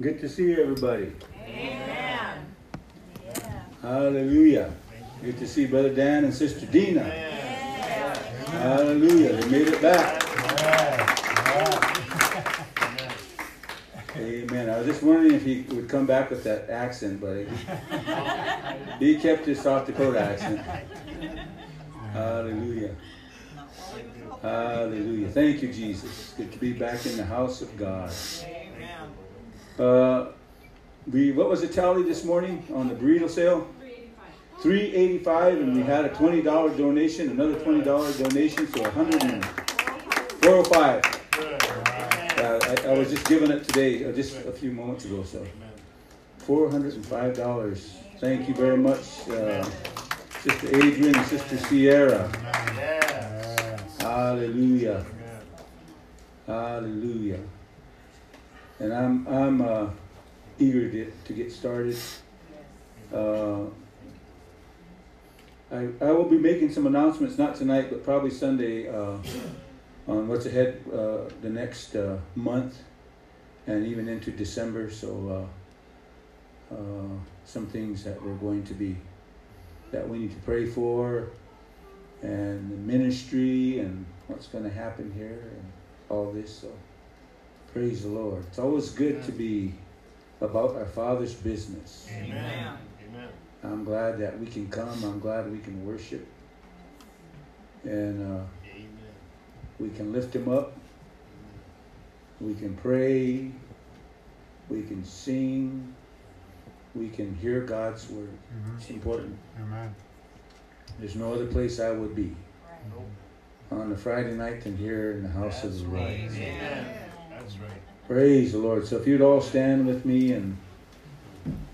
Good to see everybody. Amen. Hallelujah. Good to see Brother Dan and Sister Dina. Amen. Hallelujah. They made it back. Amen. I was just wondering if he would come back with that accent, but he, he kept his South Dakota accent. Hallelujah. Hallelujah. Thank you, Jesus. Good to be back in the house of God. Uh, we what was the tally this morning on the burrito sale? 385 and we had a $20 donation, another $20 donation, so 405. Uh, I, I, was just given it today, uh, just a few moments ago, so $405. Thank you very much, uh, Sister Adrian and Sister Sierra. Hallelujah. Hallelujah. And I'm, I'm uh, eager to, to get started. Uh, I, I will be making some announcements, not tonight, but probably Sunday, uh, on what's ahead uh, the next uh, month and even into December. So, uh, some things that we're going to be, that we need to pray for, and the ministry, and what's going to happen here, and all this. So, praise the Lord. It's always good to be about our Father's business. Amen. Amen. I'm glad that we can come. I'm glad we can worship. And uh, we can lift him up. We can pray. We can sing. We can hear God's word. Mm-hmm. It's important. Amen. There's no other place I would be right. on a Friday night than here in the house That's of the Lord. Right. That's right. Praise the Lord. So if you'd all stand with me and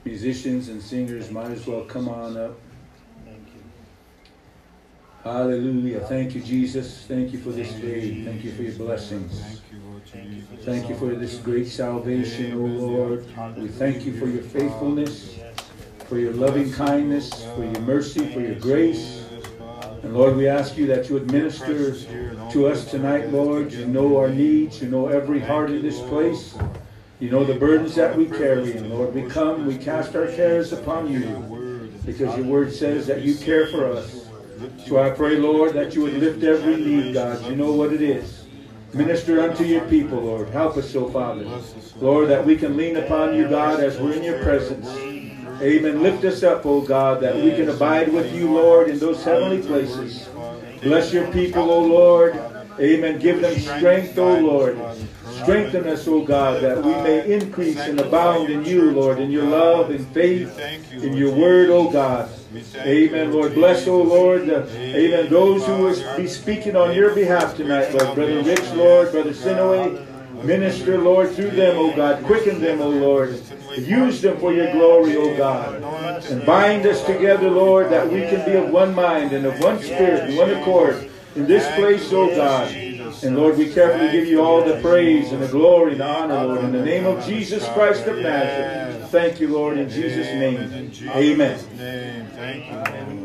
musicians and singers might as well come on up. Thank you. Hallelujah. Thank you, Jesus. Thank you for this day. Thank you for your blessings. Thank you for this great salvation, O Lord. We thank you for your faithfulness, for your loving kindness, for your mercy, for your grace. And Lord, we ask you that you would minister to us tonight, Lord. You know our needs. You know every heart in this place. You know the burdens that we carry, and Lord, we come, we cast our cares upon you, because your word says that you care for us. So I pray, Lord, that you would lift every need, God. You know what it is. Minister unto your people, Lord. Help us, so Father. Lord, that we can lean upon you, God, as we're in your presence. Amen. Lift us up, O God, that we can abide with you, Lord, in those heavenly places. Bless your people, O Lord. Amen. Give them strength, O Lord. Strengthen us, O God, that we may increase and abound in you, Lord, in your love and faith, in your word, O God. Amen, Lord. Bless, O Lord. Amen. Those who will be speaking on your behalf tonight, Lord. Brother Rich, Lord. Brother Sinaway. Minister, Lord, through them, O God. Quicken them, O Lord. Use them for your glory, O God. And bind us together, Lord, that we can be of one mind and of one spirit and one accord in this place, O God. And Lord, we carefully give you all the praise and the glory and the honor, Lord, in the name of Jesus Christ of Nazareth. Thank you, Lord, in Jesus' name. Amen. Thank you,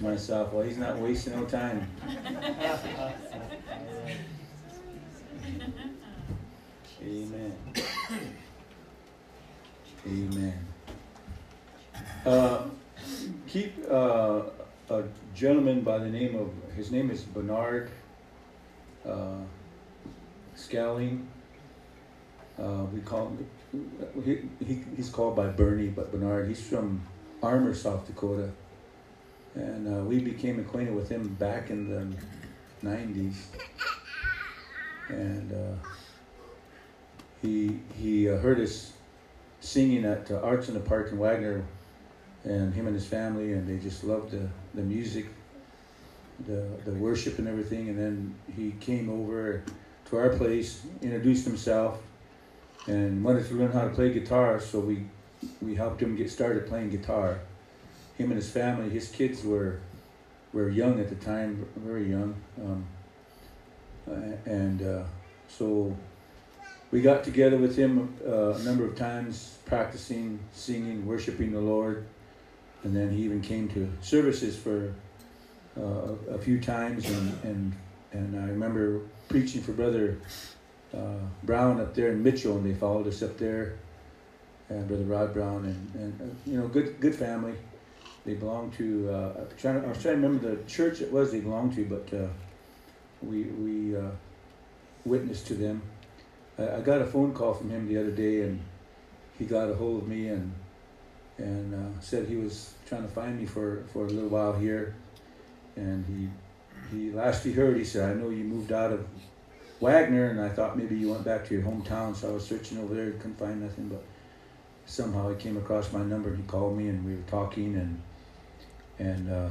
to myself, well, he's not wasting no time. Amen. Amen. Uh, keep uh, a gentleman by the name of, his name is Bernard uh. Uh, we call him, he, he, he's called by Bernie, but Bernard, he's from Armour, South Dakota. And uh, we became acquainted with him back in the 90s. And uh, he, he uh, heard us singing at uh, Arts in the Park in Wagner, and him and his family, and they just loved the, the music, the, the worship, and everything. And then he came over to our place, introduced himself, and wanted to learn how to play guitar. So we we helped him get started playing guitar. Him and his family, his kids were were young at the time, very young, um, and uh, so we got together with him uh, a number of times, practicing singing, worshiping the Lord, and then he even came to services for uh, a, a few times, and and and I remember preaching for brother uh, Brown up there in Mitchell, and they followed us up there, and Brother Rod Brown, and, and uh, you know, good good family. They belonged to. Uh, to, I was trying to remember the church it was they belonged to, but uh, we we uh, witnessed to them. I, I got a phone call from him the other day, and he got a hold of me and and uh, said he was trying to find me for, for a little while here, and he he last he heard he said I know you moved out of Wagner, and I thought maybe you went back to your hometown, so I was searching over there, couldn't find nothing, but somehow he came across my number and he called me, and we were talking, and and uh,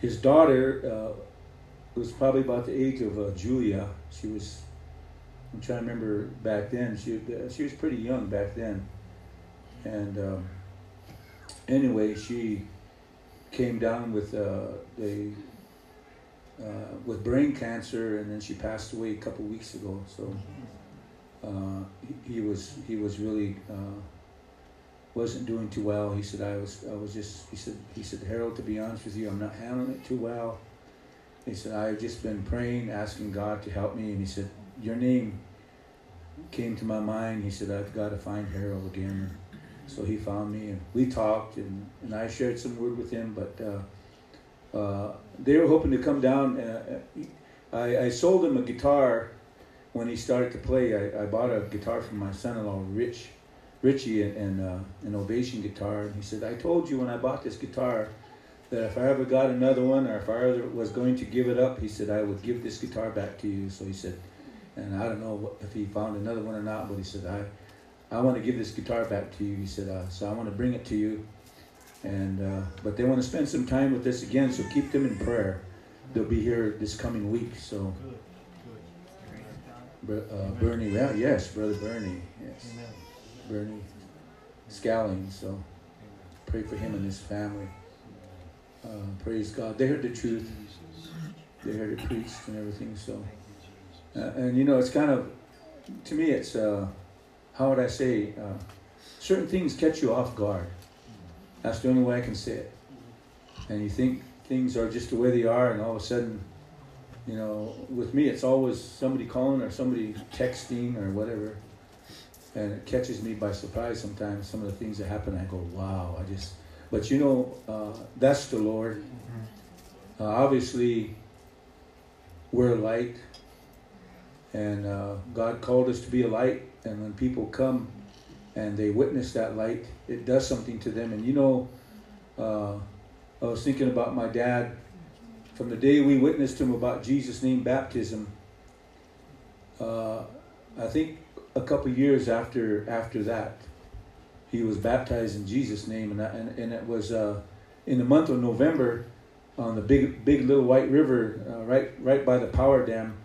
his daughter uh, was probably about the age of uh, Julia. She was, I'm trying to remember back then. She she was pretty young back then, and um, anyway, she came down with uh, a uh, with brain cancer, and then she passed away a couple weeks ago. So uh, he, he was he was really uh, wasn't doing too well. He said I was I was just he said he said Harold, to be honest with you, I'm not handling it too well. He said I've just been praying, asking God to help me, and he said your name came to my mind. He said I've got to find Harold again. So he found me, and we talked, and, and I shared some word with him, but. Uh, uh, they were hoping to come down. Uh, I, I sold him a guitar when he started to play. I, I bought a guitar from my son-in-law, Rich, Richie, and, uh, an Ovation guitar. And he said, "I told you when I bought this guitar that if I ever got another one, or if I ever was going to give it up, he said I would give this guitar back to you." So he said, and I don't know if he found another one or not, but he said, "I, I want to give this guitar back to you." He said, uh, "So I want to bring it to you." and uh, but they want to spend some time with us again so keep them in prayer they'll be here this coming week so Br- uh, bernie well yes brother bernie yes bernie scowling so pray for him and his family. Uh, praise god. They heard the truth. They heard it preached and everything so. Uh, and you know it's kind of to me it's uh, how would i say uh, certain things catch you off guard. That's the only way I can say it. And you think things are just the way they are, and all of a sudden, you know, with me, it's always somebody calling or somebody texting or whatever. And it catches me by surprise sometimes, some of the things that happen. I go, wow, I just, but you know, uh, that's the Lord. Uh, obviously, we're a light And uh, God called us to be a light, and when people come and they witness that light, it does something to them. And you know, uh, I was thinking about my dad from the day we witnessed him about Jesus' name baptism. Uh, I think a couple years after after that, he was baptized in Jesus' name, and I, and, and it was uh, in the month of November on the big big little white river uh, right right by the power dam.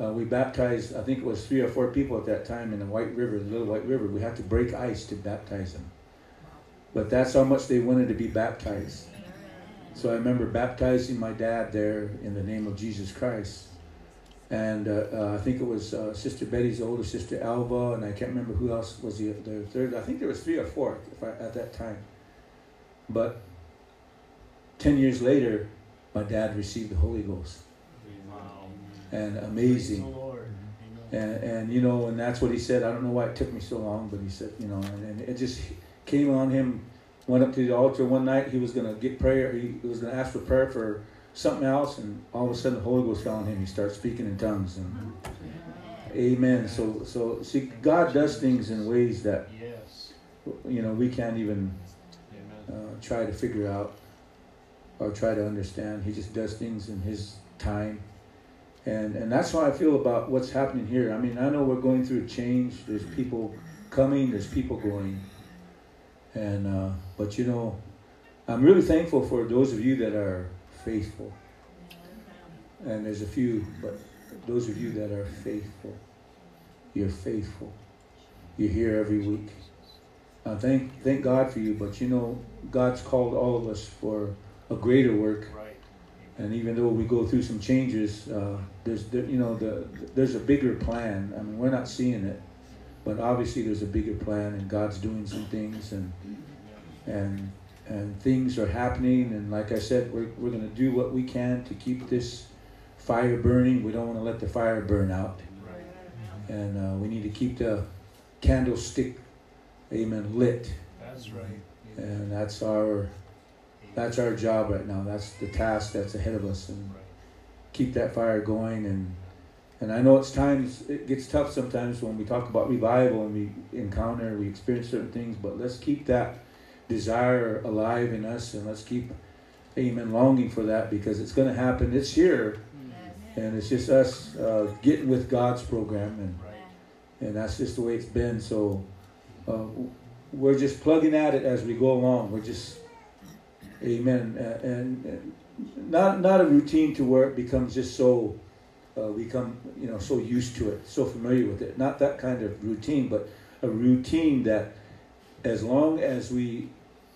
Uh, we baptized, I think it was three or four people at that time in the White River, the Little White River. We had to break ice to baptize them. But that's how much they wanted to be baptized. So I remember baptizing my dad there in the name of Jesus Christ. And uh, uh, I think it was uh, Sister Betty's older sister Alva, and I can't remember who else was the, the third. I think there was three or four if I, at that time. But 10 years later, my dad received the Holy Ghost. And amazing. The Lord. And, and you know, and that's what he said. I don't know why it took me so long, but he said, you know, and, and it just came on him. Went up to the altar one night. He was going to get prayer. He was going to ask for prayer for something else, and all of a sudden the Holy Ghost fell on him. He started speaking in tongues, and Amen. So, so see, God does things in ways that you know we can't even uh, try to figure out or try to understand. He just does things in His time, and and that's how I feel about what's happening here. I mean, I know we're going through a change. There's people coming. There's people going, and uh, but you know, I'm really thankful for those of you that are faithful. And there's a few, but those of you that are faithful, you're faithful. You're here every week. Uh, thank thank God for you, but you know God's called all of us for a greater work, Right. and even though we go through some changes, uh, there's there, you know the there's a bigger plan. I mean, we're not seeing it, but obviously there's a bigger plan, and God's doing some things, and and and things are happening. And like I said, we're we're gonna do what we can to keep this fire burning. We don't want to let the fire burn out, Right. and uh, we need to keep the candlestick, amen, lit. That's right. And that's our that's our job right now. That's the task that's ahead of us, and Right. keep that fire going. And and I know it's times it gets tough sometimes when we talk about revival and we encounter, we experience certain things. But let's keep that desire alive in us, and let's keep, amen, longing for that because it's going to happen. It's here, and it's just us uh, getting with God's program, and Right. and that's just the way it's been. So uh, we're just plugging at it as we go along. We're just, amen, uh, and, and not not a routine to where it becomes just so uh, we come you know so used to it, so familiar with it. Not that kind of routine, but a routine that as long as we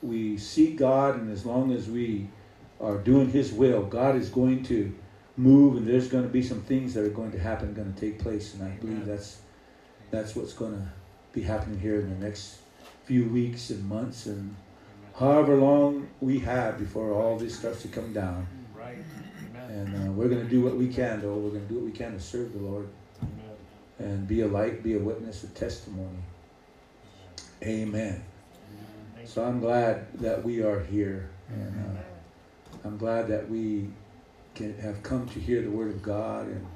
we seek God and as long as we are doing His will, God is going to move, and there's going to be some things that are going to happen, going to take place, and I believe that's that's what's going to be happening here in the next few weeks and months, and however long we have before all this starts to come down. Right. And uh, we're going to do what we can, though. We're going to do what we can to serve the Lord Amen. and be a light, be a witness, a testimony. Amen. So I'm glad that we are here, and uh, I'm glad that we can have come to hear the Word of God, and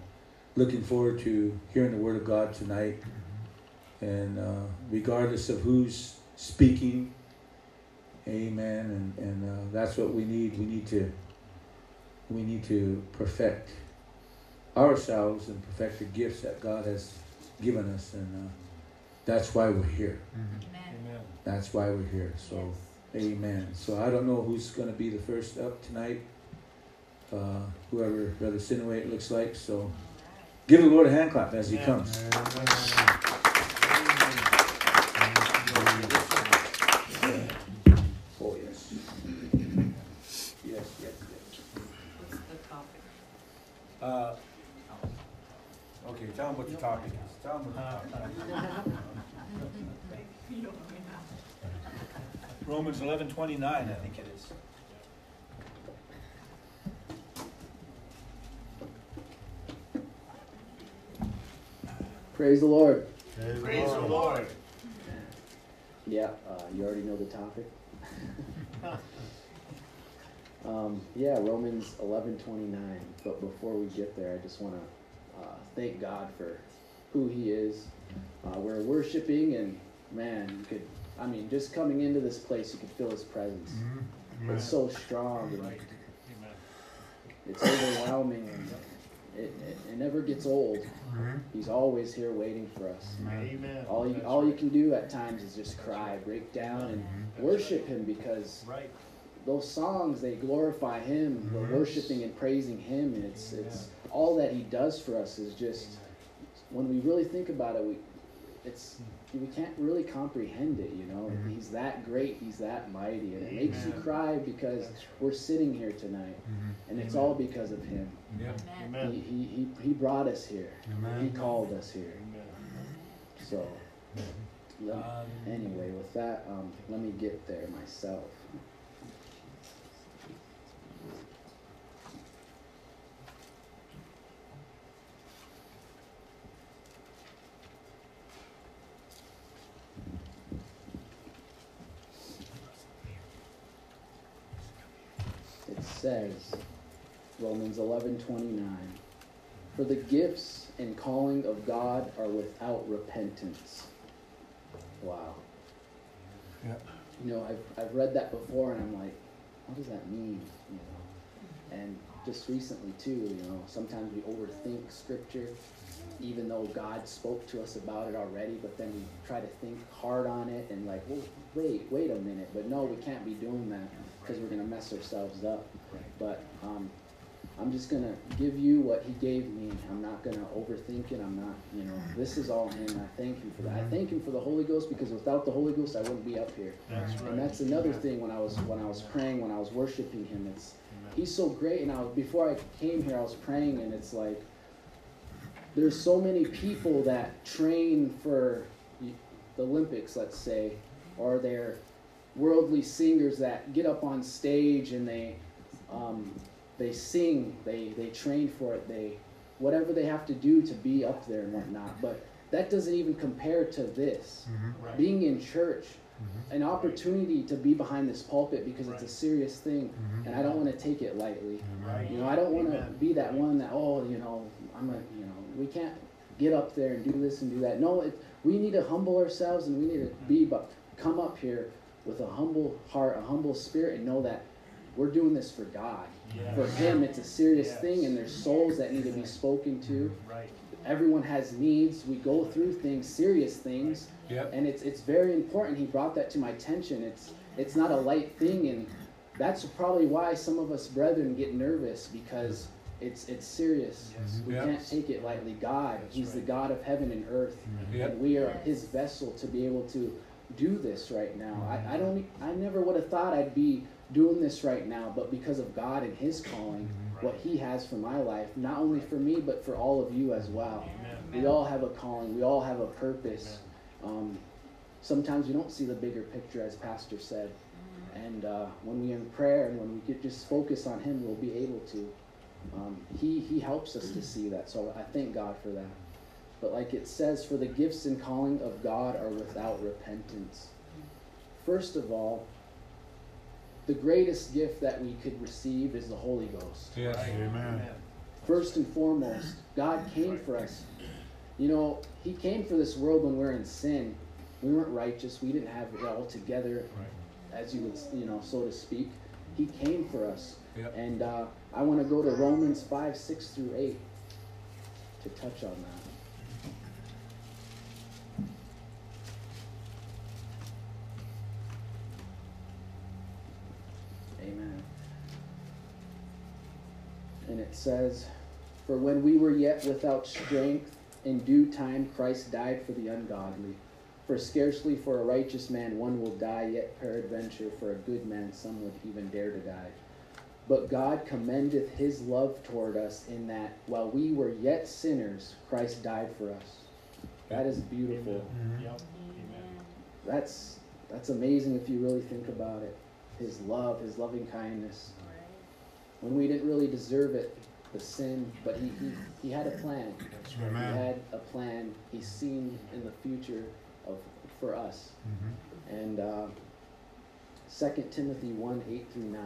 looking forward to hearing the Word of God tonight. And uh, regardless of who's speaking, Amen. And and uh, that's what we need. We need to we need to perfect ourselves and perfect the gifts that God has given us, and uh, that's why we're here. Amen. That's why we're here. So, amen. So I don't know who's going to be the first up tonight. Uh, whoever Brother Sinaway it looks like. So give the Lord a hand clap as he Amen. comes. Oh yes. Yes, yes, yes. What's the topic? Uh, okay, tell them what the topic is. Tell them what the topic is. Romans eleven twenty nine, I think it is. Praise the Lord. Praise the Lord. Yeah, uh, you already know the topic. um, yeah, Romans eleven twenty nine. But before we get there, I just want to uh, thank thank God for who He is. Uh, we're worshiping, and man, you could, I mean, just coming into this place, you could feel His presence. Mhm. It's so strong, and Amen. it's overwhelming, and it, it, it never gets old. Mhm. He's always here waiting for us. Amen. All you, That's all you can do at times is just cry, break down, and worship Him because Right. those songs they glorify Him. We're Mhm. worshiping and praising Him, and it's it's all that He does for us is just when we really think about it, we it's we can't really comprehend it. You know, Mhm. He's that great, He's that mighty, and it makes you cry because That's we're sitting here tonight, Mhm. and it's Amen. all because of Him. Yep. He, Amen. he, he, he brought us here. He called us here. Amen. So, let- anyway, with that, um, let me get there myself. It says, Romans eleven twenty nine, for the gifts and calling of God are without repentance. Wow. Yeah. You know, I've, I've read that before and I'm like, what does that mean? You know, and just recently too, you know, sometimes we overthink scripture, even though God spoke to us about it already, but then we try to think hard on it and like, well, wait, wait a minute. But no, we can't be doing that because we're going to mess ourselves up. But um, I'm just going to give you what he gave me. I'm not going to overthink it. I'm not, you know, this is all him. I thank him for that. I thank him for the Holy Ghost because without the Holy Ghost, I wouldn't be up here. That's right. And that's another thing when I was when I was praying, when I was worshiping him. It's Amen. he's so great. And I was before I came here, I was praying, and it's like there's so many people that train for the Olympics, let's say, or they're worldly singers that get up on stage and they um, they sing, they they train for it, they whatever they have to do to be up there and whatnot. But that doesn't even compare to this. Mhm. Right. Being in church, Mhm. an opportunity to be behind this pulpit because it's a serious thing, Mhm. and I don't want to take it lightly. Right. You know, I don't want to be that one that oh, you know, I'm a, you know, we can't get up there and do this and do that. No, it, we need to humble ourselves and we need to be, but come up here with a humble heart, a humble spirit, and know that we're doing this for God. Yes. For Him, it's a serious Yes. thing, and there's souls that need to be spoken to. Right. Everyone has needs. We go through things, serious things, Yep. and it's it's very important. He brought that to my attention. It's it's not a light thing, and that's probably why some of us brethren get nervous because it's it's serious. Yes. We mm-hmm. Yep. can't take it lightly. God, That's He's the. God of heaven and earth, mm-hmm. Yep. and we are His vessel to be able to do this right now. I, I don't. I never would have thought I'd be doing this right now, but because of God and His calling, what He has for my life, not only for me but for all of you as well. Amen. We all have a calling. We all have a purpose. Um, sometimes we don't see the bigger picture, as Pastor said. And uh, when we in prayer and when we get just focus on Him, we'll be able to. Um, he He helps us to see that. So I thank God for that. But like it says, for the gifts and calling of God are without repentance. First of all, the greatest gift that we could receive is the Holy Ghost. Yes. Right. Amen. First and foremost, God came for us. You know, He came for this world when we we're in sin. We weren't righteous. We didn't have it all together, as you would, you know, so to speak. He came for us. Yep. And uh, I want to go to Romans 5, 6 through 8 to touch on that. Amen. And it says, For when we were yet without strength, in due time Christ died for the ungodly. For scarcely for a righteous man one will die, yet peradventure for a good man some would even dare to die. But God commendeth his love toward us in that while we were yet sinners, Christ died for us. That is beautiful. Yep. Amen. That's that's amazing if you really think about it. His love, his loving kindness. When we didn't really deserve it, the sin, but he, he, he had a plan. That's He had a plan. He's seen in the future of for us. Mhm. And uh, 2 Timothy 1 8 through 9.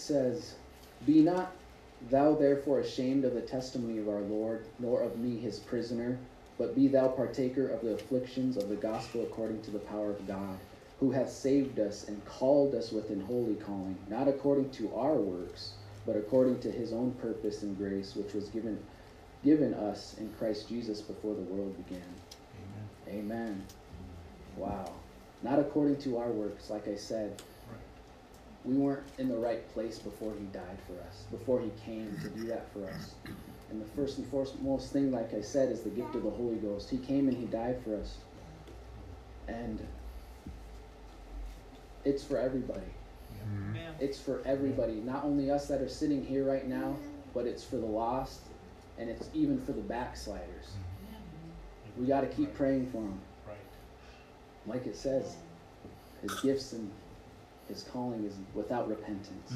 Says, Be not thou therefore ashamed of the testimony of our Lord, nor of me his prisoner, but be thou partaker of the afflictions of the gospel according to the power of God, who hath saved us and called us with an holy calling, not according to our works, but according to his own purpose and grace, which was given given us in Christ Jesus before the world began. Amen. Wow. Not according to our works, like I said. We weren't in the right place before he died for us, before he came to do that for us. And the first and foremost thing, like I said, is the gift of the Holy Ghost. He came and he died for us. And it's for everybody. Mm-hmm. Amen. It's for everybody, not only us that are sitting here right now, but it's for the lost, and it's even for the backsliders. Mm-hmm. We got to keep praying for them. Like it says, his gifts and his calling is without repentance.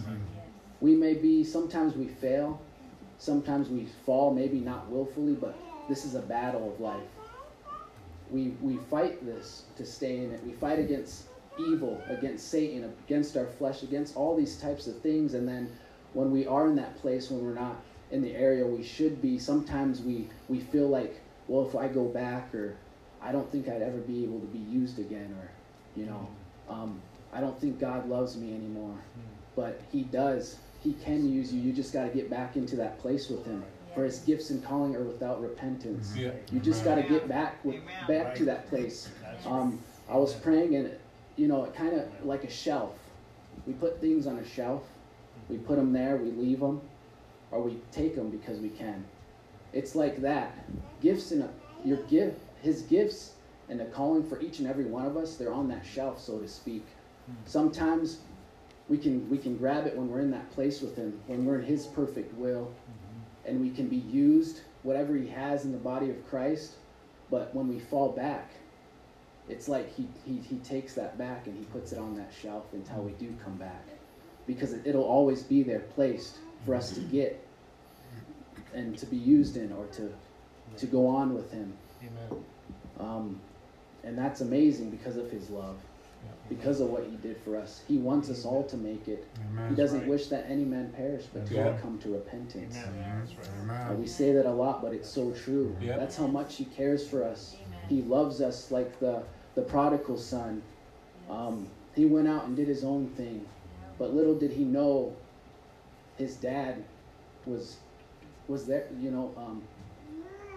We may be, sometimes we fail, sometimes we fall, maybe not willfully, but this is a battle of life. We, we fight this to stay in it. We fight against evil, against Satan, against our flesh, against all these types of things. And then when we are in that place, when we're not in the area we should be, sometimes we, we feel like, well, if I go back, or I don't think I'd ever be able to be used again, or, you know, um, I don't think God loves me anymore. But He does. He can use you. You just got to get back into that place with Him. For His gifts and calling are without repentance. Yeah. You just got to get back with, back to that place. Um, I was praying and you know, it kind of like a shelf. We put things on a shelf. We put them there. We leave them, or we take them because we can. It's like that. Gifts and your gift, His gifts and the calling for each and every one of us. They're on that shelf, so to speak. Sometimes we can we can grab it when we're in that place with Him, when we're in His perfect will, and we can be used whatever He has in the body of Christ. But when we fall back, it's like he, he, he takes that back and he puts it on that shelf until we do come back. Because it, it'll always be there placed for us to get and to be used in or to, to go on with him. Amen. Um, and that's amazing because of his love, because of what he did for us. He wants us all to make it. He doesn't right. wish that any man perish, but to Yeah. all come to repentance. Amen. That's right. Uh, we say that a lot, but it's so true. Yep. That's how much He cares for us. He loves us like the, the prodigal son. Um, he went out and did his own thing, but little did he know his dad was was there. You know, um,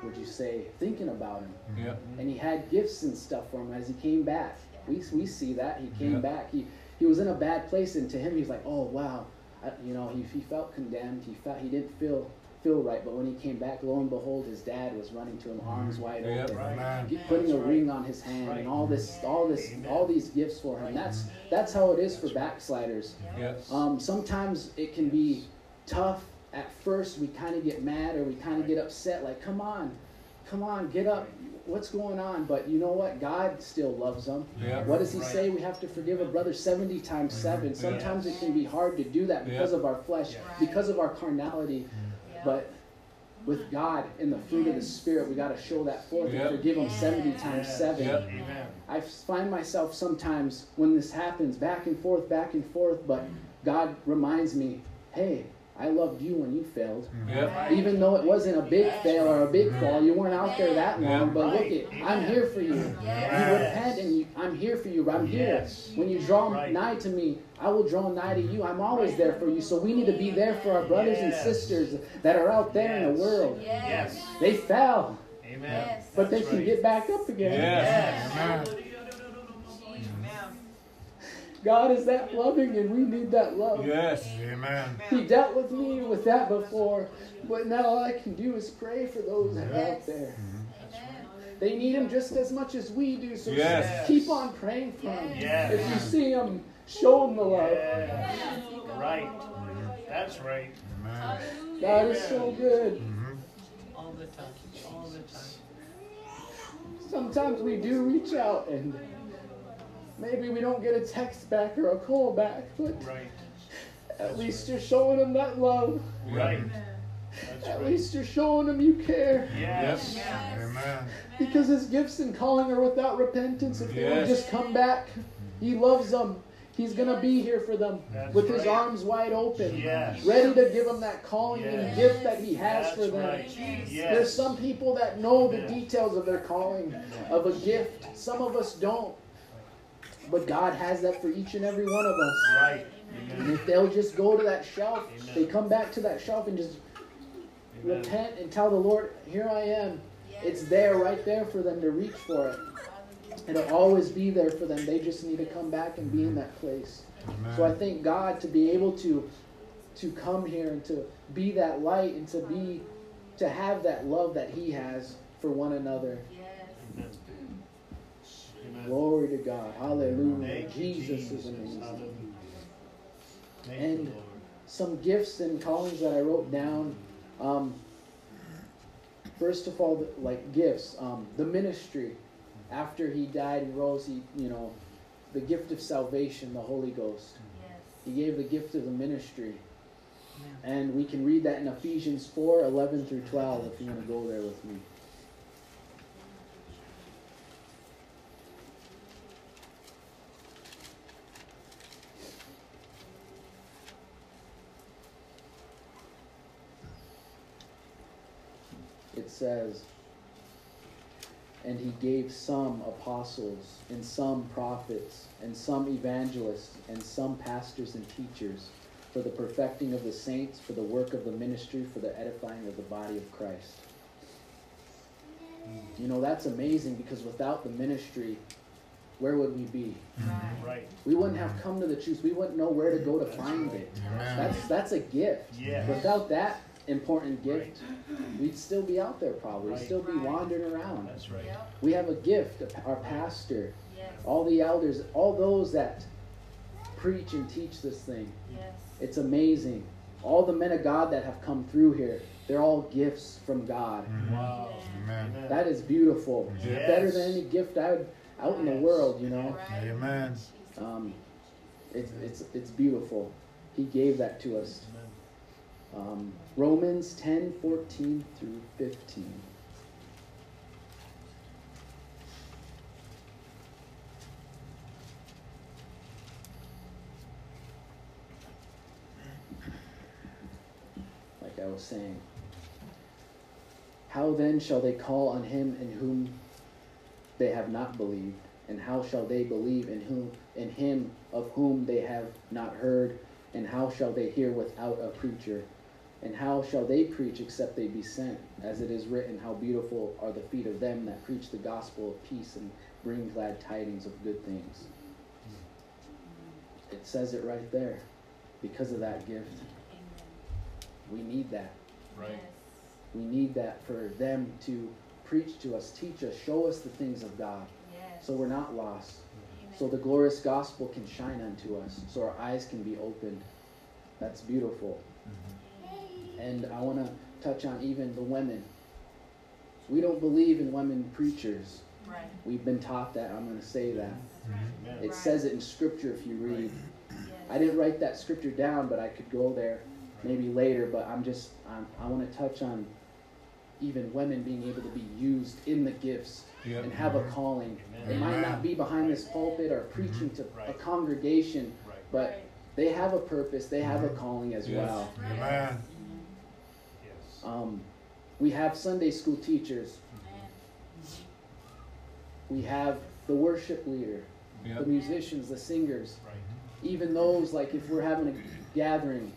would you say thinking about him? Yeah. and he had gifts and stuff for him as he came back. We, we see that he came Yeah. back. He he was in a bad place, and to him he's like, oh wow, I, you know, he, he felt condemned. He felt he didn't feel feel right. But when he came back, lo and behold, his dad was running to him, arms wide Yeah. open, Right. get- putting a right. ring on his hand, Right. and all this all this all these gifts for him. That's that's how it is for backsliders. Yes. Um, sometimes it can be tough at first. We kind of get mad or we kind of get upset, like, come on, come on, get up. What's going on? But you know what? God still loves them. Yeah. What does He Right. say? We have to forgive a brother 70 times mm-hmm. 7. Sometimes it can be hard to do that because Yeah. of our flesh, Yeah. because of our carnality. But with God in the fruit of the Spirit, we got to show that forth Yeah. and forgive them 70 times 7. Yeah. Amen. I find myself sometimes when this happens back and forth, back and forth, but God reminds me, hey, I loved you when you failed. Yeah. Even though it wasn't a big fail or a big fall, you weren't out there that long, Yeah. but look Right. it, I'm here for you. You repent and you, I'm here for you. I'm here. When you draw Right. nigh to me, I will draw nigh to you. I'm always there for you. So we need to be there for our brothers and sisters that are out there in the world. Yes. They fell, Amen. but they That's can right. get back up again. Yes. God is that loving and we need that love. Yes. Amen. He dealt with me with that before, but now all I can do is pray for those that are out there. They need Him just as much as we do, so Yes. keep on praying for them. Yes. If you see them, show them the love. Yes. Right. That's right. Amen. God is so good. Mm-hmm. All the time. All the time. Sometimes we do reach out and maybe we don't get a text back or a call back, but Right. at least you're showing them that love. Right. That's At right. least you're showing them you care. Yes. Amen. Because his gifts and calling are without repentance. If they would Yes. just come back, he loves them. He's gonna be here for them That's with his arms wide open, Yes. ready to give them that calling and gift that he has That's for them. right. There's some people that know the Yeah. details of their calling, of a gift. Some of us don't. But God has that for each and every one of us. Right. And if they'll just go to that shelf, Amen. they come back to that shelf and just Amen. repent and tell the Lord, Here I am. It's there, right there for them to reach for it. It'll always be there for them. They just need to come back and be in that place. So I thank God to be able to to come here and to be that light and to be to have that love that He has for one another. Amen. Amen. Glory to God. Hallelujah. Thank Jesus is amazing. Hallelujah. Thank And- you, Lord. Some gifts and callings that I wrote down. Um, first of all, like gifts, um, the ministry. After he died and rose, he, you know, the gift of salvation, the Holy Ghost. He gave the gift of the ministry. And we can read that in Ephesians 4 11 through 12 if you want to go there with me. Says, And he gave some apostles, and some prophets, and some evangelists, and some pastors and teachers for the perfecting of the saints, for the work of the ministry, for the edifying of the body of Christ. You know, that's amazing because without the ministry, where would we be? Right. We wouldn't have come to the truth. We wouldn't know where to go to find it. Amen. That's that's a gift. Yes. Without that important gift, we'd still be out there probably. We'd Right. still be Right. wandering around. That's right. We have a gift, our pastor, all the elders, all those that preach and teach this thing. Yes. It's amazing. All the men of God that have come through here, they're all gifts from God. Wow. Amen. Amen. That is beautiful. Yes. Better than any gift out, out in the world, you know. Amen. Um, it's, it's, it's beautiful. He gave that to us. Um, Romans 10 14 through 15. Like I was saying. How then shall they call on him in whom they have not believed? And how shall they believe in whom in him of whom they have not heard? And how shall they hear without a preacher? And how shall they preach except they be sent? As it is written, How beautiful are the feet of them that preach the gospel of peace and bring glad tidings of good things. It says it right there. Because of that gift, we need that. Right. We need that for them to preach to us, teach us, show us the things of God, so we're not lost. So the glorious gospel can shine unto us, so our eyes can be opened. That's beautiful. Mm-hmm. And I want to touch on even the women. We don't believe in women preachers. Right. We've been taught that. I'm going to say that. Amen. It says it in scripture if you read. I didn't write that scripture down, but I could go there maybe later. But I'm just, I'm, I want to touch on even women being able to be used in the gifts Yep. and have a calling. They might not be behind this pulpit or preaching to mm-hmm. a congregation, Right. but they have a purpose, they have a mm-hmm. calling as Yes. well. Amen. Yes. Um, we have Sunday school teachers, we have the worship leader, the musicians, the singers, Right. even those like if we're having a gathering,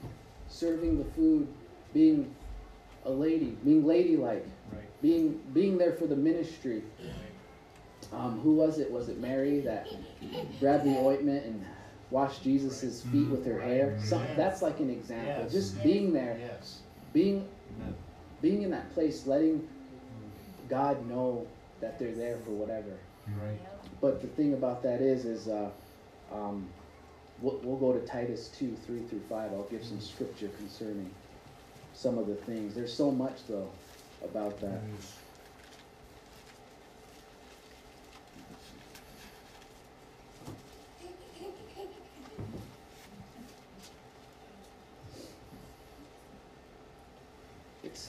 serving the food, being a lady, being ladylike, Right. being being there for the ministry. Right. Um, who was it? Was it Mary that grabbed the ointment and washed Jesus' feet with her hair? Some, that's like an example. Yes. Just being there, Yes. Being being in that place, letting God know that they're there for whatever. Right. But the thing about that is, is uh, um, we'll, we'll go to Titus two, three through five. I'll give some scripture concerning some of the things. There's so much though about that.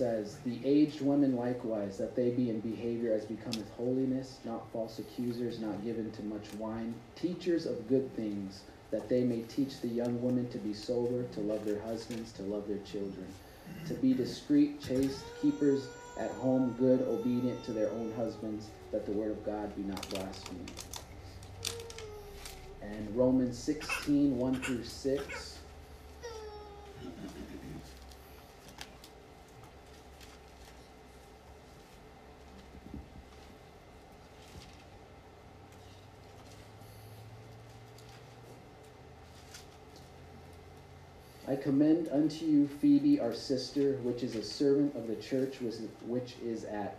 Says, The aged women likewise, that they be in behavior as becometh holiness, not false accusers, not given to much wine, teachers of good things, that they may teach the young women to be sober, to love their husbands, to love their children, to be discreet, chaste, keepers at home, good, obedient to their own husbands, that the word of God be not blasphemed. And Romans 16, 1 through 6. I commend unto you Phoebe, our sister, which is a servant of the church which is at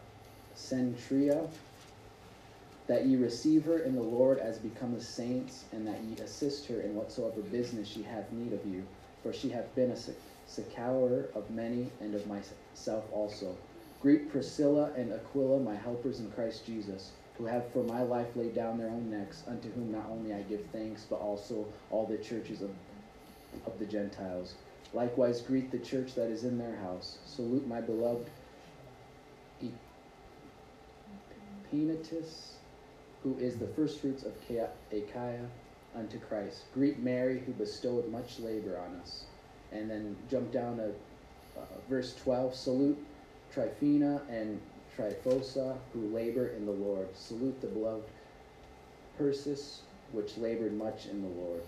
Cenchrea, that ye receive her in the Lord as become becometh saints, and that ye assist her in whatsoever business she hath need of you. For she hath been a suc- succour of many, and of myself also. Greet Priscilla and Aquila, my helpers in Christ Jesus, who have for my life laid down their own necks, unto whom not only I give thanks, but also all the churches of of the Gentiles. Likewise, greet the church that is in their house. Salute my beloved Epaenetus, who is the firstfruits of Cha- Achaia unto Christ. Greet Mary, who bestowed much labor on us. And then jump down to uh, verse 12. Salute Tryphena and Tryphosa, who labor in the Lord. Salute the beloved Persis, which labored much in the Lord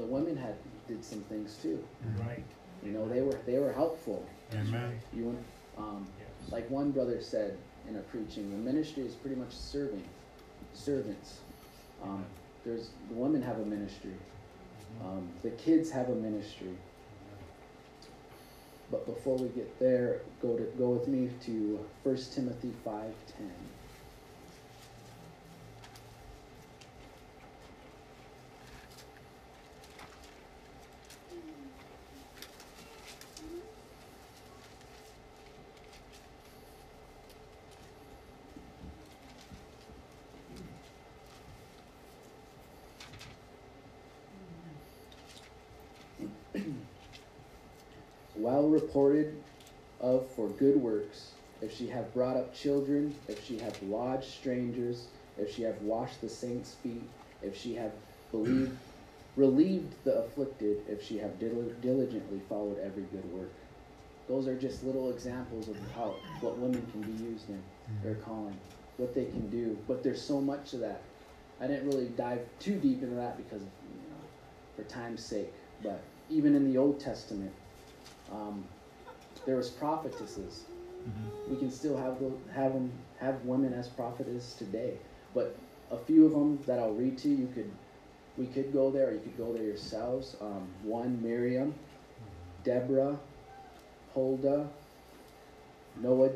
the women had did some things too. Mm-hmm. Right. You know, they were they were helpful. Amen. You um, yes. like one brother said in a preaching, the ministry is pretty much serving, servants. Um, there's the women have a ministry. Mm-hmm. Um, the kids have a ministry. But before we get there, go to go with me to 1 Timothy 5:10. Well reported of for good works, if she have brought up children, if she have lodged strangers, if she have washed the saints' feet, if she have believed, relieved the afflicted, if she have dil- diligently followed every good work. Those are just little examples of how what women can be used in mm-hmm. their calling, what they can do. But there's so much of that. I didn't really dive too deep into that because, you know, for time's sake. But even in the Old Testament, um, there was prophetesses. We can still have the, have them have women as prophetess today, but a few of them that I'll read to you, could we could go there, or you could go there yourselves. Um, one Miriam, Deborah, Huldah, Noah,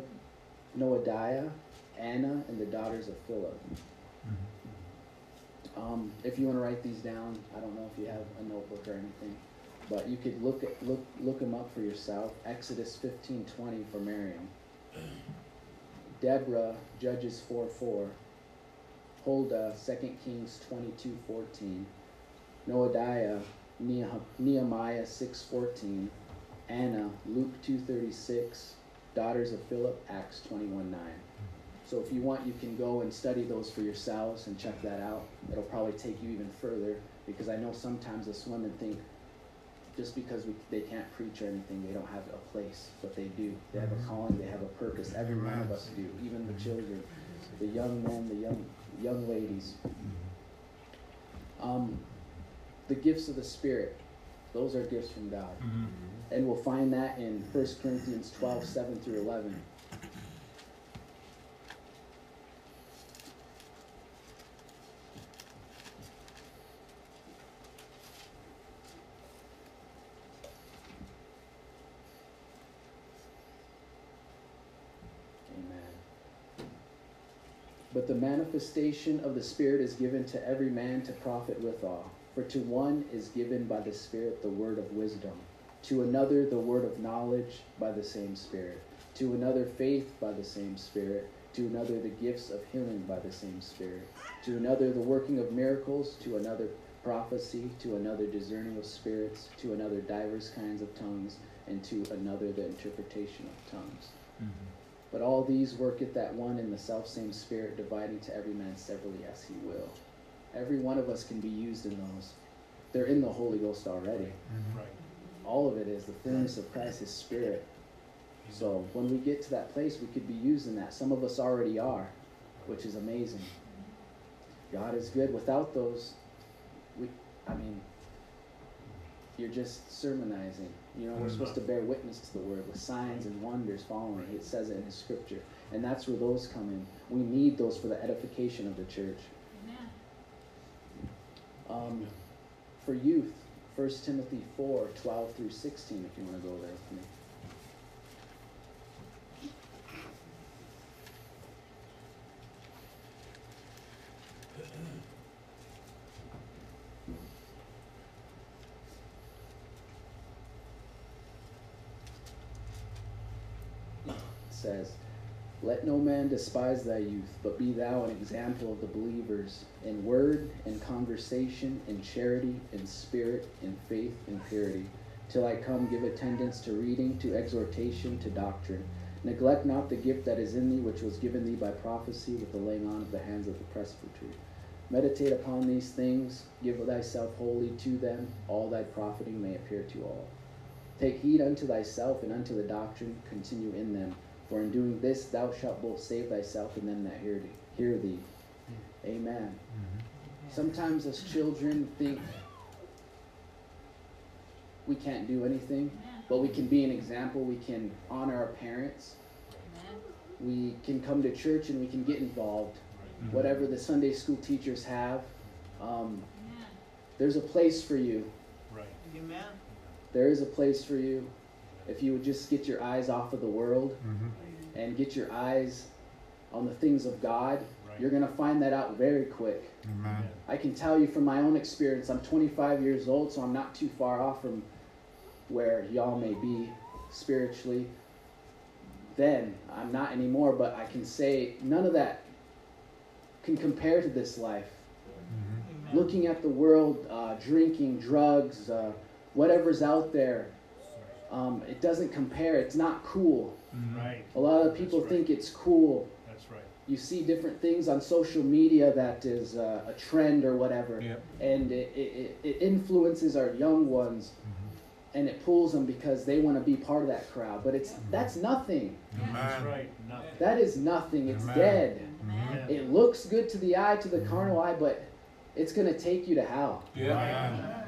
Noadiah, Anna, and the daughters of Philip. Um, if you want to write these down, I don't know if you have a notebook or anything, but you could look at, look look them up for yourself. Exodus fifteen twenty for Miriam. Deborah, Judges four four. Huldah, Second Kings twenty two fourteen. Noadiah, Nehe- Nehemiah six fourteen. Anna, Luke two thirty six. Daughters of Philip, Acts twenty one nine. So if you want, you can go and study those for yourselves and check that out. It'll probably take you even further because I know sometimes us women think just because we, they can't preach or anything, they don't have a place, but they do. They have a mm-hmm. calling, they have a purpose. Every one of us do, even the mm-hmm. children, the young men, the young young ladies. Um, the gifts of the Spirit, those are gifts from God. Mm-hmm. And we'll find that in 1 Corinthians 12, 7 through 11. Amen. But the manifestation of the Spirit is given to every man to profit withal. For to one is given by the Spirit the word of wisdom, to another the word of knowledge by the same Spirit, to another faith by the same Spirit, to another the gifts of healing by the same Spirit, to another the working of miracles, to another prophecy, to another discerning of spirits, to another divers kinds of tongues, and to another the interpretation of tongues. Mm-hmm. But all these work at that one in the self same Spirit, dividing to every man severally as he will. Every one of us can be used in those. They're in the Holy Ghost already. Mm-hmm. Right. All of it is the fullness of Christ, His Spirit. So when we get to that place, we could be used in that. Some of us already are, which is amazing. God is good. Without those, we, I mean, you're just sermonizing. You know, we're supposed to bear witness to the word with signs and wonders following. It says it in His Scripture, and that's where those come in. We need those for the edification of the church. Um, for youth, 1 Timothy 4 12 through 16, if you want to go there with me. Says, Let no man despise thy youth, but be thou an example of the believers in word, in conversation, in charity, in spirit, in faith, in purity. Till I come, give attendance to reading, to exhortation, to doctrine. Neglect not the gift that is in thee, which was given thee by prophecy with the laying on of the hands of the presbytery. Meditate upon these things, give thyself wholly to them, all thy profiting may appear to all. Take heed unto thyself and unto the doctrine, continue in them. For in doing this thou shalt both save thyself and them that hear thee. Hear thee. Amen. Sometimes as children think we can't do anything, but we can be an example. We can honor our parents. We can come to church and we can get involved. Whatever the Sunday school teachers have, um, there's a place for you. Right. Amen. There is a place for you if you would just get your eyes off of the world Mm-hmm. and get your eyes on the things of God. Right. You're going to find that out very quick. Amen. I can tell you from my own experience, I'm 25 years old, so I'm not too far off from where y'all may be spiritually. Then, I'm not anymore, but I can say none of that can compare to this life. Mm-hmm. Looking at the world, uh, drinking, drugs, uh, whatever's out there, um, it doesn't compare. It's not cool. Right. A lot of people right. think it's cool. That's right. You see different things on social media that is uh, a trend or whatever, Yep. and it, it, it influences our young ones, and it pulls them because they want to be part of that crowd. But it's that's nothing. That's right. Nothing. That is nothing. It's Amen. dead. Amen. It looks good to the eye, to the carnal eye, but it's going to take you to hell. Yeah. Amen.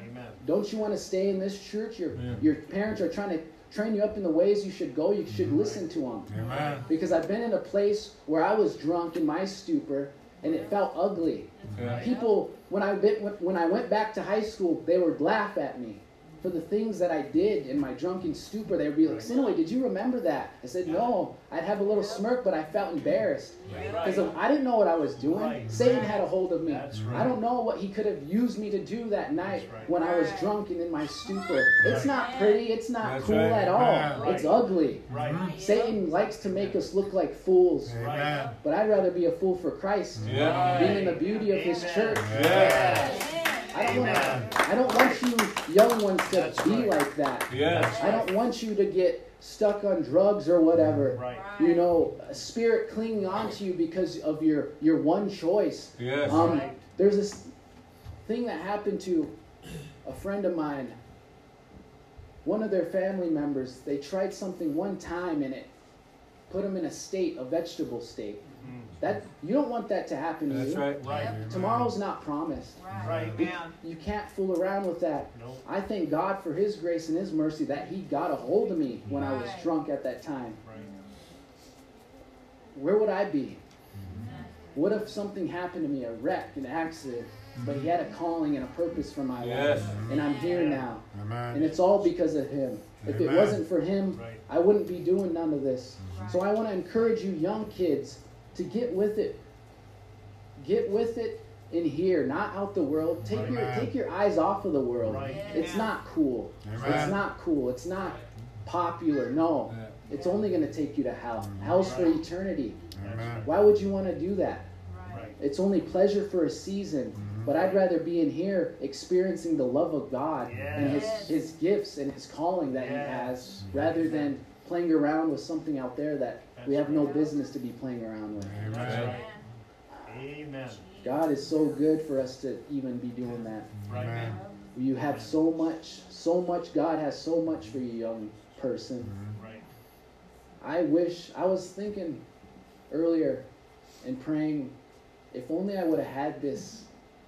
Don't you want to stay in this church? Your Yeah. your parents are trying to train you up in the ways you should go. You should listen to them. Amen. Because I've been in a place where I was drunk in my stupor, and it felt ugly. Yeah. People, when I bit, when I went back to high school, they would laugh at me for the things that I did in my drunken stupor. They would be like, "Sinaway, did you remember that?" I said, "No." I'd have a little smirk, but I felt embarrassed because Right. I didn't know what I was doing. Right. Satan had a hold of me. That's I don't know what he could have used me to do that night right. when I was drunk and in my stupor. It's not pretty. It's not That's cool right. at all. Right. It's ugly. Right. Satan likes to make us look like fools. Amen. But I'd rather be a fool for Christ. Yeah. Being in the beauty of His Amen. church. Yes. I don't, want, I don't want you young ones to That's be right. like that. Yes. I don't want you to get stuck on drugs or whatever. Right. You know, a spirit clinging on to you because of your, your one choice. Yes. Um, Right. there's this thing that happened to a friend of mine. One of their family members, they tried something one time and it put them in a state, a vegetable state. That you don't want that to happen to That's you. right. Right. Amen. Tomorrow's not promised. Right. You, Amen. you can't fool around with that. No. I thank God for His grace and His mercy that He got a hold of me when I was drunk at that time. Right. Where would I be? Mm-hmm. What if something happened to me, a wreck, an accident? But He had a calling and a purpose for my Yes. life, and I'm here now, and it's all because of Him. If it wasn't for Him, Right. I wouldn't be doing none of this. So I want to encourage you, young kids, to get with it. Get with it in here, not out the world. Take your Amen. take your eyes off of the world. Right. It's not cool. It's Amen. not cool. It's not popular. No. Yeah. It's only going to take you to hell. Mm-hmm. Hell's for eternity. Amen. Why would you want to do that? Right. It's only pleasure for a season. Mm-hmm. But I'd rather be in here experiencing the love of God and his, his gifts and his calling that he has rather than playing around with something out there that we have no business to be playing around with. That's Amen. right. Amen. God is so good for us to even be doing that. Right. Amen. You have so much, so much. God has so much for you, young person. Right. I wish I was thinking earlier and praying if only I would have had this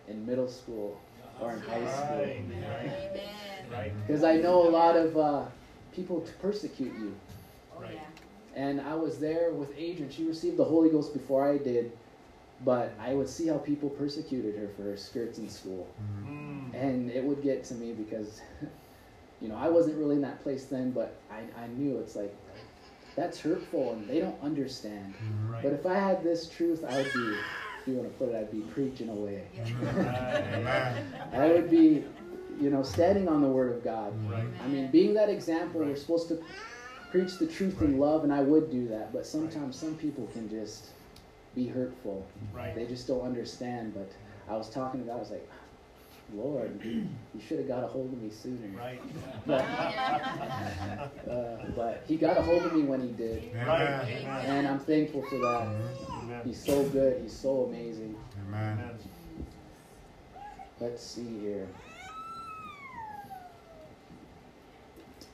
in middle school or in high school. Right. Right. Right. Because I know a lot of uh, people to persecute you. Oh, Right. yeah. And I was there with Adrian. She received the Holy Ghost before I did. But I would see how people persecuted her for her skirts in school. Mm. And it would get to me because, you know, I wasn't really in that place then, but I, I knew it's like, that's hurtful and they don't understand. Right. But if I had this truth, I would be, if you want to put it, I'd be preaching away. I would be, you know, standing on the Word of God. Right. I mean, being that example, we're supposed to preach the truth in love, and I would do that. But sometimes some people can just be hurtful. Right. They just don't understand. But I was talking to God, I was like, Lord, you should have got a hold of me sooner. Right. But, uh, but He got a hold of me when He did. Right. Amen. Amen. And I'm thankful for that. Amen. He's so good. He's so amazing. Amen. Amen. Let's see here.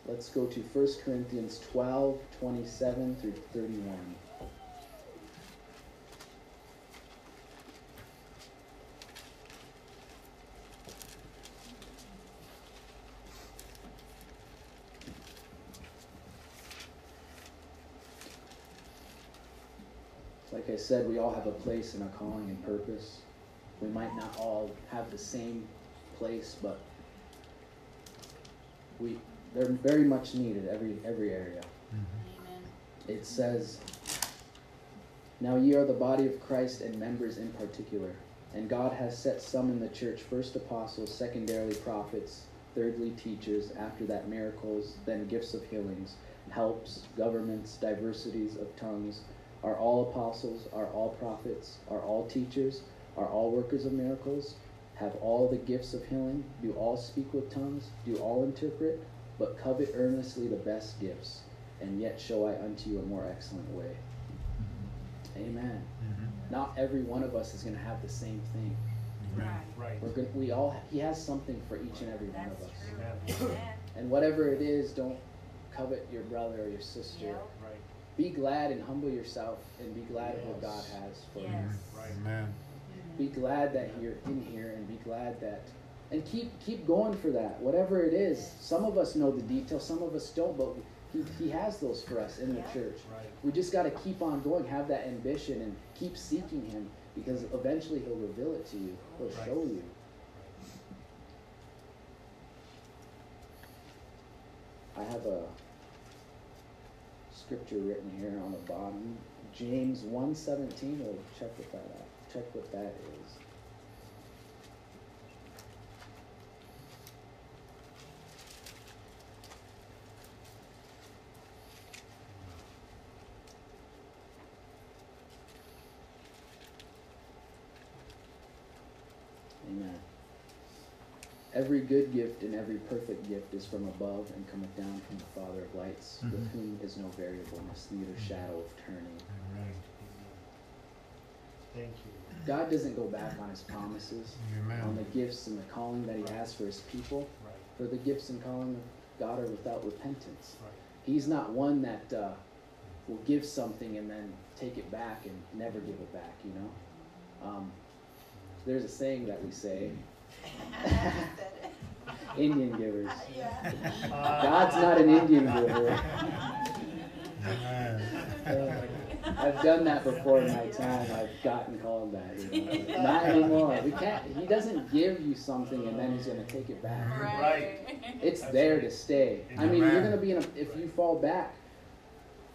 Let's go to 1 Corinthians 12, 27 through 31. Like I said, we all have a place and a calling and purpose. We might not all have the same place, but we they're very much needed every every area. Amen. It says, Now ye are the body of Christ and members in particular. And God has set some in the church, first apostles, secondarily prophets, thirdly teachers, after that miracles, then gifts of healings, helps, governments, diversities of tongues. Are all apostles? Are all prophets? Are all teachers? Are all workers of miracles? Have all the gifts of healing? Do all speak with tongues? Do all interpret? But covet earnestly the best gifts and yet show I unto you a more excellent way. Amen. Mm-hmm. Not every one of us is going to have the same thing. Right. Right. We're going we all he has something for each and every one of us. true. Amen. And whatever it is, don't covet your brother or your sister. Yep. Right. Be glad and humble yourself and be glad of what God has for you. Right. Amen. Be glad that you're in here and be glad that and keep keep going for that. Whatever it is. Some of us know the details, some of us don't, but he, he has those for us in the Yeah. church. Right. We just got to keep on going, have that ambition, and keep seeking Him because eventually He'll reveal it to you. He'll Right. show you. I have a scripture written here on the bottom. James 1.17. We'll check what that out. Check what that is. Amen. Every good gift and every perfect gift is from above and cometh down from the Father of lights, with Mhm. whom is no variableness, neither shadow of turning. Amen. Thank you. God doesn't go back on his promises, on the gifts and the calling that he has for his people. Right. For the gifts and calling of God are without repentance. Right. He's not one that uh, will give something and then take it back and never give it back, you know? Um, there's a saying that we say Indian givers. Yeah. God's not an Indian giver. Uh, I've done that before in my time. I've gotten called that. You know. Not anymore. We can't. He doesn't give you something and then he's going to take it back. Right. It's there to stay. I mean, you're going to be in a. If you fall back,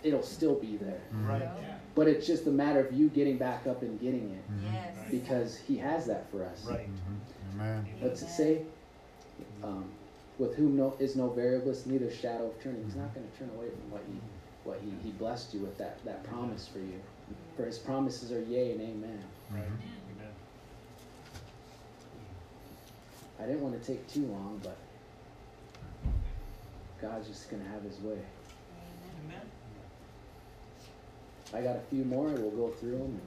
it'll still be there. Right. But it's just a matter of you getting back up and getting it Yes. because He has that for us. Right. Mm-hmm. Amen. What's it say? Um, with whom no is no variableness, neither shadow of turning. He's not going to turn away from what he what he, he blessed you with that that promise for you. For His promises are yea and amen. Right. Mhm. Amen. I didn't want to take too long, but God's just going to have His way. Amen. I got a few more. And we'll go through them.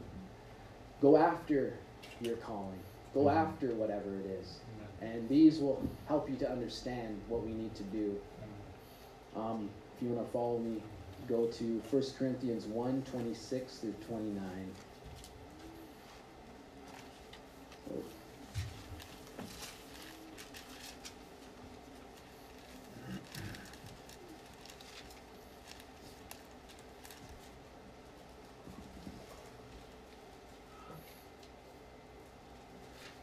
go after your calling. Go after whatever it is. And these will help you to understand what we need to do. Um, if you want to follow me, go to 1 Corinthians 1 26 through 29.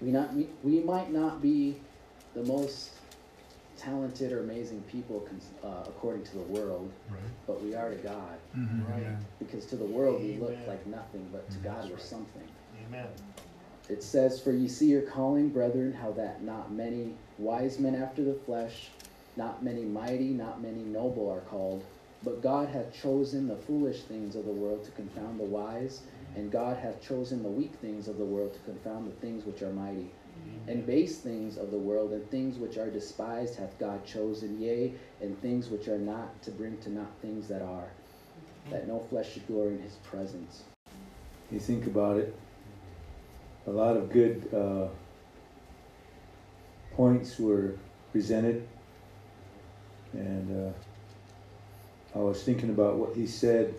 We not we, we might not be the most talented or amazing people cons- uh, according to the world, Right. but we are to God. Right. Because to the world we look like nothing, but to God we're something. Amen. It says, For ye see your calling, brethren, how that not many wise men after the flesh, not many mighty, not many noble are called. But God hath chosen the foolish things of the world to confound the wise, and God hath chosen the weak things of the world to confound the things which are mighty. And base things of the world and things which are despised hath God chosen, yea, and things which are not, to bring to naught things that are, that no flesh should glory in his presence. You think about it, a lot of good uh, points were presented, and uh, I was thinking about what he said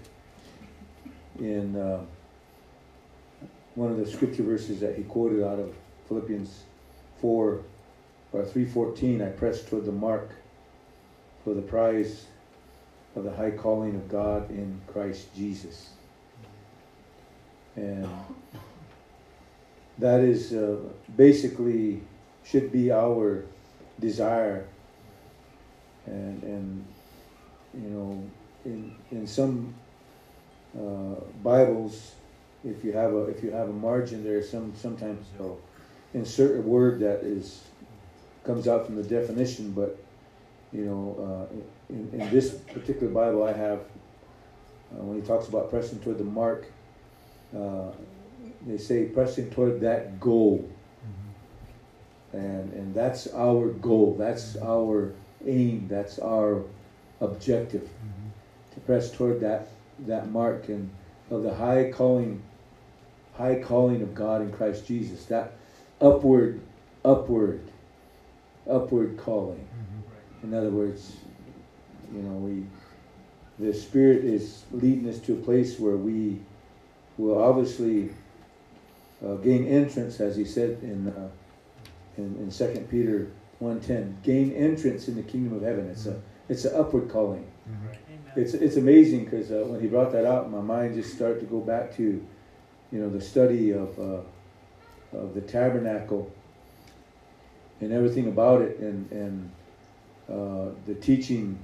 in uh, one of the scripture verses that he quoted out of Philippians 4 or 3:14. I press toward the mark for the prize of the high calling of God in Christ Jesus. And that is uh, basically should be our desire. And, and you know, in, in some uh, Bibles, if you have a if you have a margin there, some sometimes they'll insert a word that is comes out from the definition, but you know, uh, in, in this particular Bible I have, uh, when he talks about pressing toward the mark, uh, they say pressing toward that goal, and and that's our goal. That's our aim. That's our objective to press toward that that mark and of the high calling, high calling of God in Christ Jesus. That upward, upward, upward calling. In other words, you know, we the Spirit is leading us to a place where we will obviously uh, gain entrance, as he said in uh, in, in Second Peter one ten, gain entrance in the kingdom of heaven. It's a it's an upward calling. Amen. It's it's amazing because uh, when he brought that out, my mind just started to go back to, you know, the study of uh, of the tabernacle and everything about it, and and uh, the teaching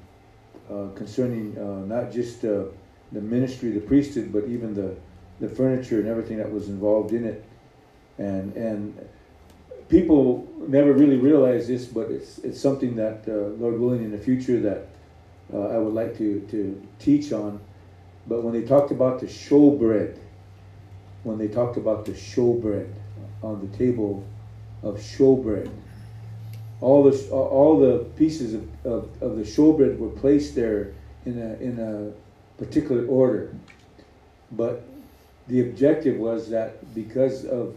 uh, concerning uh, not just uh, the ministry, the priesthood, but even the the furniture and everything that was involved in it, and and people never really realize this, but it's it's something that uh, Lord willing in the future that uh, I would like to, to teach on. But when they talked about the showbread, when they talked about the showbread on the table of showbread, all the all the pieces of, of, of the showbread were placed there in a in a particular order. But the objective was that because of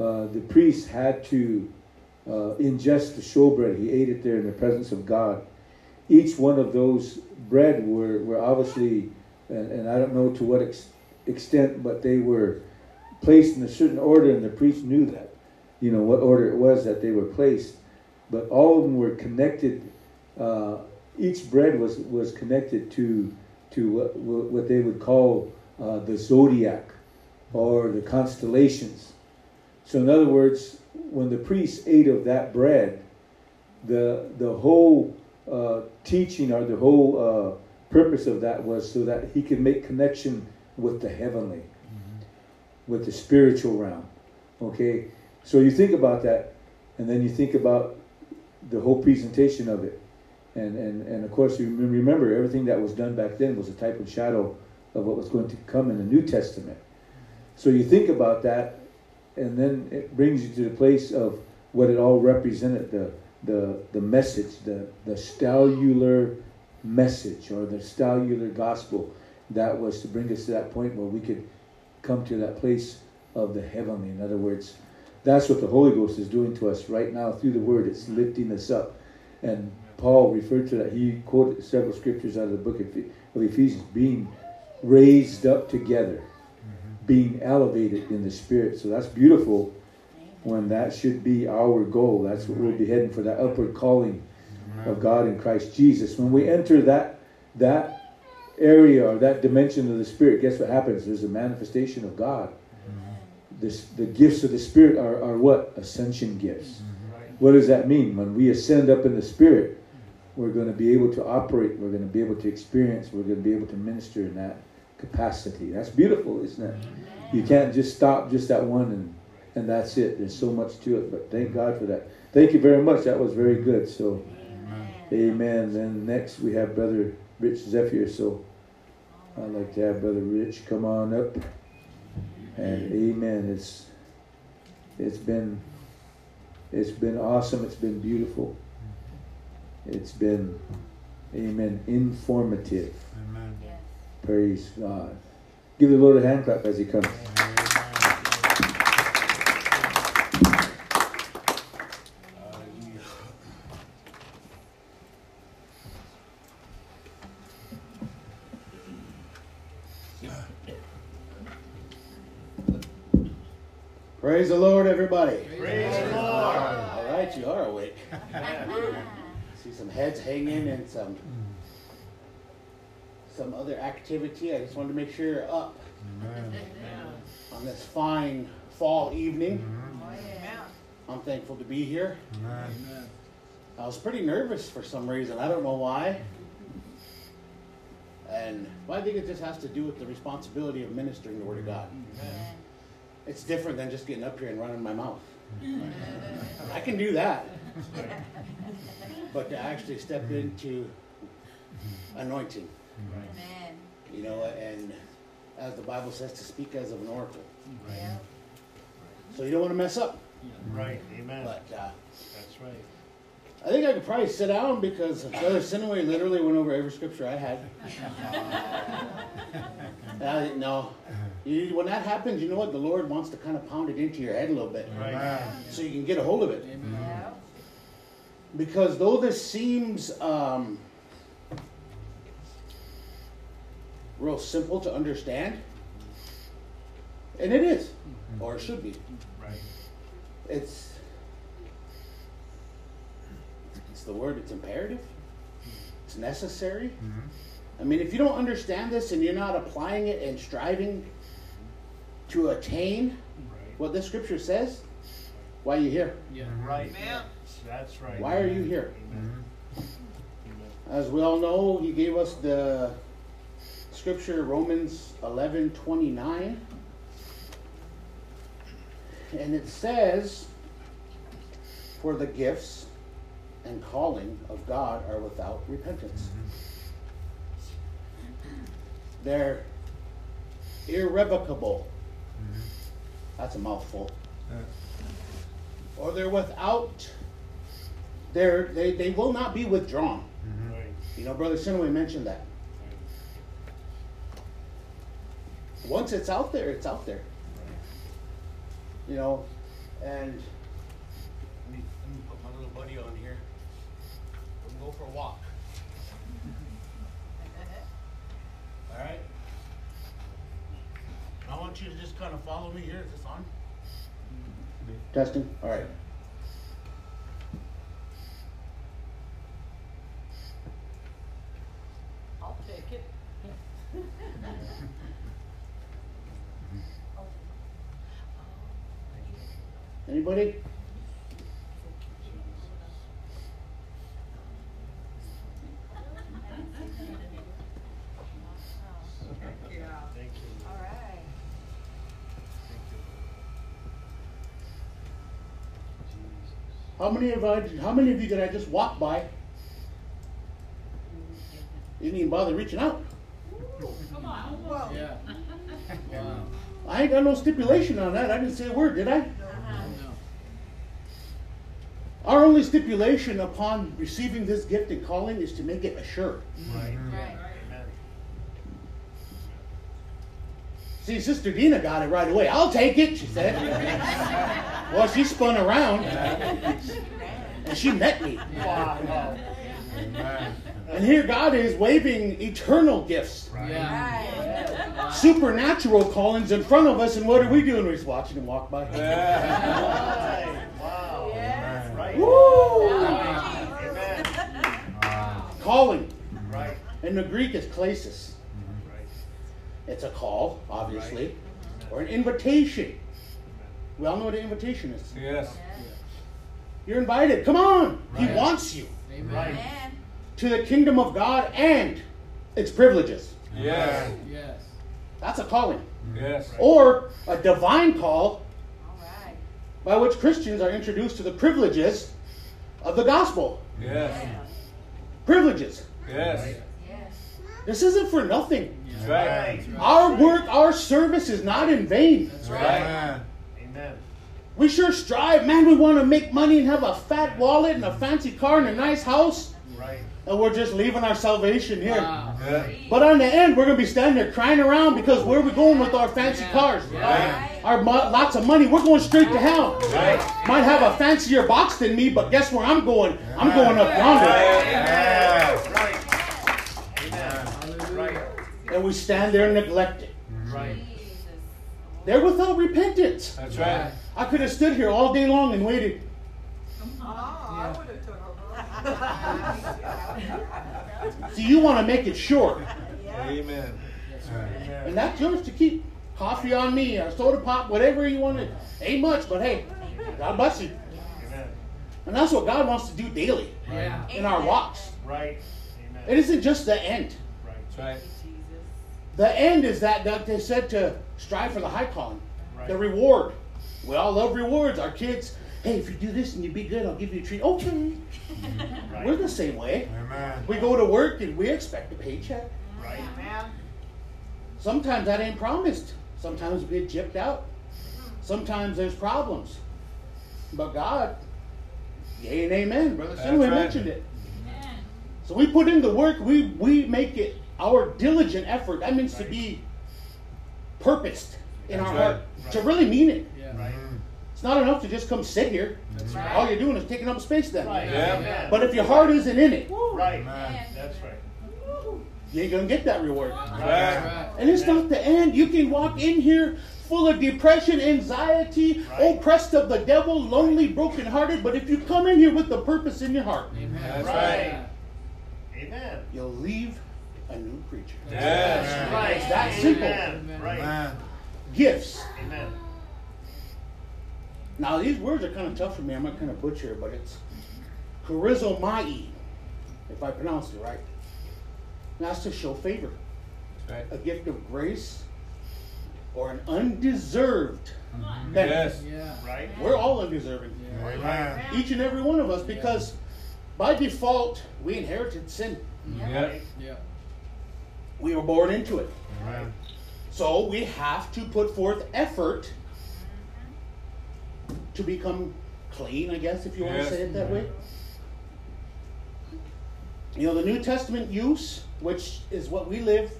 uh, the priest had to uh, ingest the showbread, he ate it there in the presence of God each one of those bread were, were obviously, and, and I don't know to what ex- extent, but they were placed in a certain order, and the priest knew that, you know, what order it was that they were placed. But all of them were connected. Uh, each bread was was connected to to what, what they would call uh, the zodiac or the constellations. So, in other words, when the priest ate of that bread, the the whole uh, teaching or the whole uh, purpose of that was so that he could make connection with the heavenly, with the spiritual realm. Okay, so you think about that, and then you think about the whole presentation of it, and and and of course you remember everything that was done back then was a type of shadow of what was going to come in the New Testament. So you think about that, and then it brings you to the place of what it all represented the the the message, the the stellular message or the stellular gospel that was to bring us to that point where we could come to that place of the heavenly. In other words, that's what the Holy Ghost is doing to us right now through the Word. It's lifting us up. And Paul referred to that. He quoted several scriptures out of the book of Ephesians being raised up together, being elevated in the Spirit. So that's beautiful when that should be our goal. That's what we'll be heading for, that upward calling of God in Christ Jesus. When we enter that that area or that dimension of the Spirit, guess what happens? There's a manifestation of God. Mm-hmm. This, the gifts of the Spirit are, are what? Ascension gifts. Mm-hmm. What does that mean? When we ascend up in the Spirit, we're going to be able to operate, we're going to be able to experience, we're going to be able to minister in that capacity. That's beautiful, isn't it? You can't just stop just at one and, and that's it. There's so much to it, but thank God for that. Thank you very much. That was very good. So, amen. Then next we have Brother Rich Zephyr. So, I'd like to have Brother Rich come on up. And amen. It's it's been it's been awesome. It's been beautiful. It's been amen informative. Praise God. Give the Lord a hand clap as he comes. Praise the Lord, everybody. Praise the Lord. All right, you are awake. See some heads hanging and some some other activity. I just wanted to make sure you're up Amen. on this fine fall evening. Amen. I'm thankful to be here. Amen. I was pretty nervous for some reason. I don't know why. And well, I think it just has to do with the responsibility of ministering the Word of God. It's different than just getting up here and running my mouth. I can do that. But to actually step into anointing, Amen. you know, and as the Bible says, to speak as of an oracle. Yeah. So you don't want to mess up. Right. Amen. But uh, That's right. I think I could probably sit down because Brother Sinaway literally went over every scripture I had. And I didn't know. You, when that happens, you know what? The Lord wants to kind of pound it into your head a little bit Right. so you can get a hold of it. Yeah. Because though this seems um, real simple to understand, and it is, or it should be, Right. it's it's the word. It's imperative. It's necessary. Mm-hmm. I mean, if you don't understand this and you're not applying it and striving to attain Right. what the scripture says, why are you here? Yeah, mm-hmm. Right. Amen. That's right. Why are you mm-hmm. here? Amen. Amen. As we all know, he gave us the scripture Romans 11 29. And it says, For the gifts and calling of God are without repentance. They're irrevocable. That's a mouthful. Or they're without, they're, they, they will not be withdrawn. Right. You know, Brother Sinaway mentioned that. Once it's out there, it's out there. You know, and let me, let me put my little buddy on here. We'll go for a walk. All right? I want you to just kind of follow me here. Is this on? Testing. All right. I'll take it. Anybody? Yeah. Thank you. All right. Thank you. Jesus. How many of I, how many of you did I just walk by? Didn't even bother reaching out. Come on, Yeah. Wow. I ain't got no stipulation on that. I didn't say a word, did I? No. Our only stipulation upon receiving this gift and calling is to make it assured. Right. Right. See, Sister Dina got it right away. I'll take it, she said. well, she spun around and she met me. Amen. And here God is waving eternal gifts, Yeah. Right. supernatural callings in front of us, and what are we doing? We're just watching him walk by. Yeah. Wow. Yes. Right. Woo! Amen. Calling. Right. In the Greek, it's klesis. Right. It's a call, obviously, or an invitation. We all know what an invitation is. Yes. You're invited. Come on. He wants you Amen. Right. To the kingdom of God and its privileges. Yes. Yes. That's a calling. Yes. Or a divine call All right. By which Christians are introduced to the privileges of the gospel. Yes. Privileges. Yes. Yes. This isn't for nothing. That's right. That's right. Our work, our service is not in vain. That's Right. right. Amen. Amen. We sure strive, man. We want to make money and have a fat wallet and a fancy car and a nice house, Right. And we're just leaving our salvation here. Wow. Yeah. But on the end, we're going to be standing there crying around because where are we going with our fancy Yeah. cars? Yeah. Our mo- lots of money, we're going straight to hell. Right. Might have a fancier box than me, but guess where I'm going? I'm going up yonder. Yes. Right. Right. And we stand there neglected. Right. They're without repentance. That's right. I could have stood here all day long and waited. Oh, I would have took over. See, you want to make it short. Amen. And that's yours to keep. Coffee on me, or soda pop, whatever you want to. Ain't much, but hey, God bless you. Amen. And that's what God wants to do daily Yeah. in our walks. Right. Amen. It isn't just the end. Right. Right. The end is that, that they said to strive for the high calling, Right. the reward. We all love rewards. Our kids, hey, if you do this and you be good, I'll give you a treat. Okay. Right. We're the same way. Amen. We go to work and we expect a paycheck. Right. Amen. Sometimes that ain't promised. Sometimes we get gypped out. Sometimes there's problems. But God, yay and amen, brother. That's Sinway right. mentioned it. So we put in the work. We we make it our diligent effort. That means to be purposed in our That's heart right. to really mean it. Yeah. Right. It's not enough to just come sit here. That's right. All you're doing is taking up space then. Right. Yeah. But if your heart isn't in it, Right. Amen. That's right. you ain't gonna get that reward. Right. right. And it's not the end. You can walk in here full of depression, anxiety, Right. oppressed of the devil, lonely, brokenhearted. But if you come in here with the purpose in your heart, Amen. That's right. Amen. you'll leave a new creature. Yes. Right. It's that simple. Amen. Amen. Right. Gifts. Amen. Now these words are kind of tough for me. I'm not kind of butcher, it, but it's charizomai, if I pronounce it right. And that's to show favor, That's a gift of grace, or an undeserved mm-hmm. benefit. Yes. Yeah. Right. We're all undeserving. Yeah. Amen. Each and every one of us, because by default we inherited sin. Yeah. Yeah. We were born into it. Amen. So we have to put forth effort to become clean, I guess, if you want Yes. to say it that way. You know, the New Testament use, which is what we live,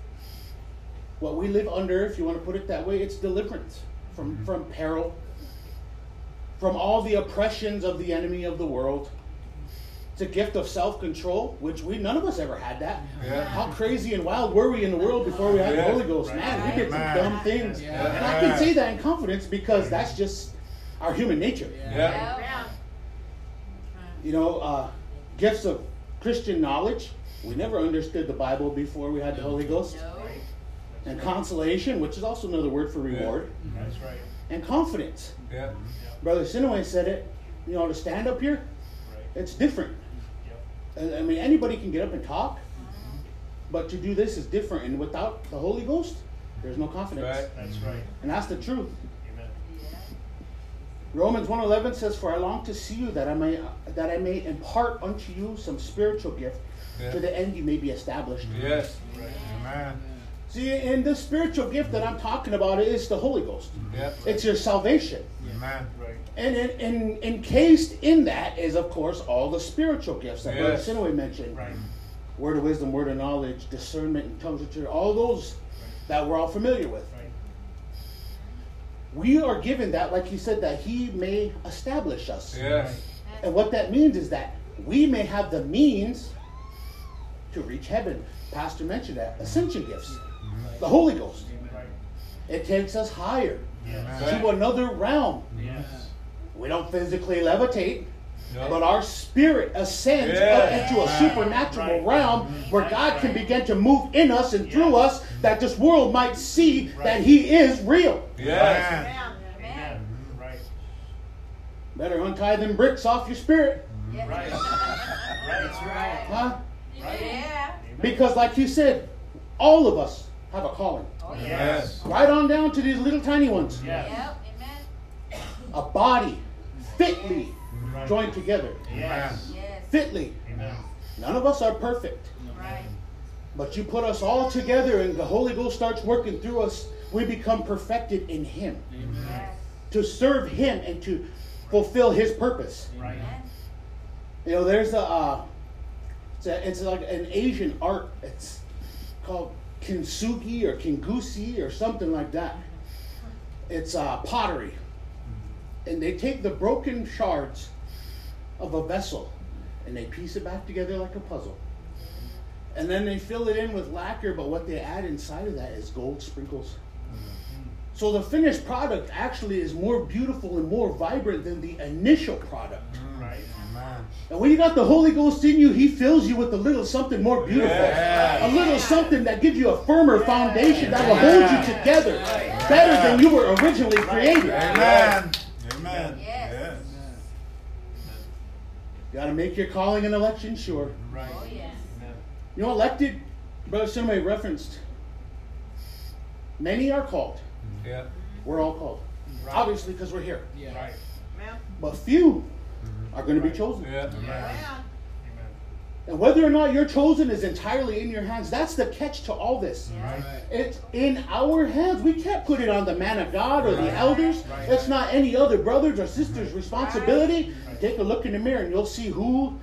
what we live under, if you want to put it that way, it's deliverance from, mm-hmm. from peril, from all the oppressions of the enemy of the world. It's a gift of self-control, which we none of us ever had that. Yeah. How crazy and wild were we in the world before we had the Holy Ghost? Man, we did some Right. dumb things. Yeah. And I can say that in confidence because that's just our human nature. Yeah. Yeah. You know, uh, gifts of Christian knowledge. We never understood the Bible before we had the Holy Ghost. No. And consolation, which is also another word for reward. That's right. And confidence. Yeah. Brother Sinaway said it. You know, to stand up here, Right. it's different. Yep. I I mean, anybody can get up and talk, but to do this is different. And without the Holy Ghost, there's no confidence. Right. That's right. And that's the truth. Romans 1:11 says, "For I long to see you that I may that I may impart unto you some spiritual gift, Yeah. to the end you may be established." Yes. Right. Amen. See, and the spiritual gift that I'm talking about is the Holy Ghost. Yep. It's your salvation. Amen. Right. And in, in, encased in that is, of course, all the spiritual gifts that Brother Yes. Sinaway mentioned. Right. Word of wisdom, word of knowledge, discernment, and tongues of truth. All those that we're all familiar with. Right. we are given that, like he said, that he may establish us. Yes. And what that means is that we may have the means to reach heaven. Pastor mentioned that ascension gifts, mm-hmm. the Holy Ghost. Right. It takes us higher Yes. to another realm. Yes. We don't physically levitate, No. but our spirit ascends Yeah. up into a supernatural Right. realm where God can begin to move in us and through us that this world might see that He is real. Yes. Amen. Amen. Right. Better untie them bricks off your spirit, Yeah. Right. Right. Right. huh? Right. Yeah. Because, like you said, all of us have a calling. Oh, yeah. Yes. Right on down to these little tiny ones. Yes. Yep. Amen. A body fitly Right. joined together. Yes. Yes. Fitly. Amen. None of us are perfect. Right. But you put us all together and the Holy Ghost starts working through us, we become perfected in Him. Yes. To serve Him and to fulfill His purpose. Right. Amen. You know, there's a, uh, it's, a it's like an Asian art. It's called kintsugi or kingusi or something like that. It's uh, pottery. And they take the broken shards of a vessel and they piece it back together like a puzzle. And then they fill it in with lacquer, but what they add inside of that is gold sprinkles. So the finished product actually is more beautiful and more vibrant than the initial product. Mm. Right. Amen. And when you got the Holy Ghost in you, He fills you with a little something more beautiful. Yeah. A little something that gives you a firmer foundation that will hold you together better than you were originally created. Amen. Amen. Yes. Yes. You got to make your calling and election sure. Right. Yes. Amen. You know, elected, Brother Sinway referenced, many are called. Yeah. We're all called. Right. Obviously, because we're here. Right. But few mm-hmm. are going to be chosen. Yeah. Amen. Amen. Amen. And whether or not you're chosen is entirely in your hands. That's the catch to all this. Right. It's in our hands. We can't put it on the man of God or the elders. Right. It's not any other brothers or sisters' responsibility. Right. Take a look in the mirror and you'll see who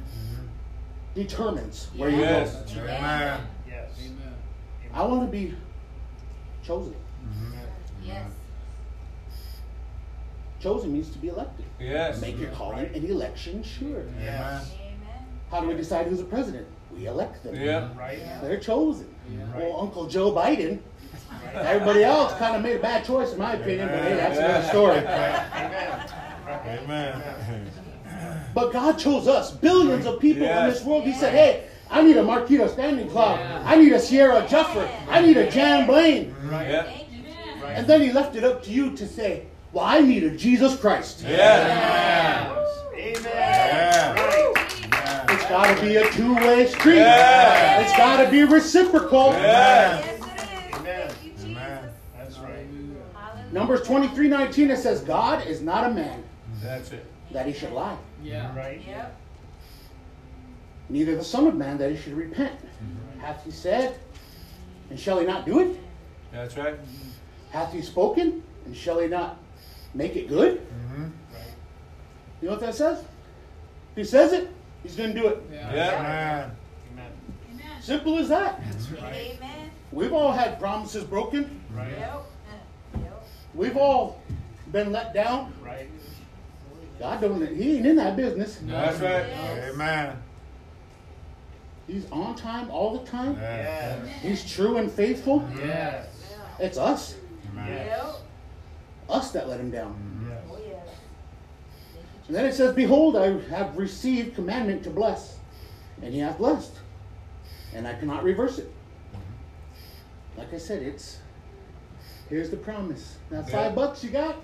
determines where you Yes. go. Amen. Yes. Amen. I want to be chosen. Mm-hmm. Yes. Chosen means to be elected. Yes. Make your calling and election sure. Yes. Amen. How do we decide who's a president? We elect them. Yeah. Right. They're chosen. Right. Well, Uncle Joe Biden, everybody else kind of made a bad choice in my opinion, but hey, that's another Yeah. story. Amen. Amen. But God chose us, billions of people in this world. He said, hey, I need a Marquito Standing Cloud. I need a Sierra Juffer. I need a Jan Blaine. Right. Yeah. Thank you, Jesus. Right. And then he left it up to you to say, well, I need a Jesus Christ. Yeah. Amen. Yeah. Right. It's got to be a two-way street. Yeah. It's got to be reciprocal. Yeah. Yes, it is. Amen. Thank you, Jesus. Amen. That's right. Numbers 23, 19, it says, God is not a man That's it. that he should lie, Yeah. Right. Yep. neither the Son of Man that he should repent. Hath he said, and shall he not do it? That's right. Hath he spoken, and shall he not make it good? Mm-hmm. Right. You know what that says? He says it, he's going to do it. Yeah. Yeah. Amen. Simple as that. That's right. Amen. We've all had promises broken. Right. Yep. Yep. We've all been let down. Right. God don't. He ain't in that business. That's right. Yes. Amen. He's on time all the time. Yes. He's true and faithful. Yes. It's us, Amen. Yep. us that let him down. Yes. Oh, yes. And then it says, "Behold, I have received commandment to bless, and he hath blessed, and I cannot reverse it." Mm-hmm. Like I said, it's here's the promise. That Yeah. five bucks you got,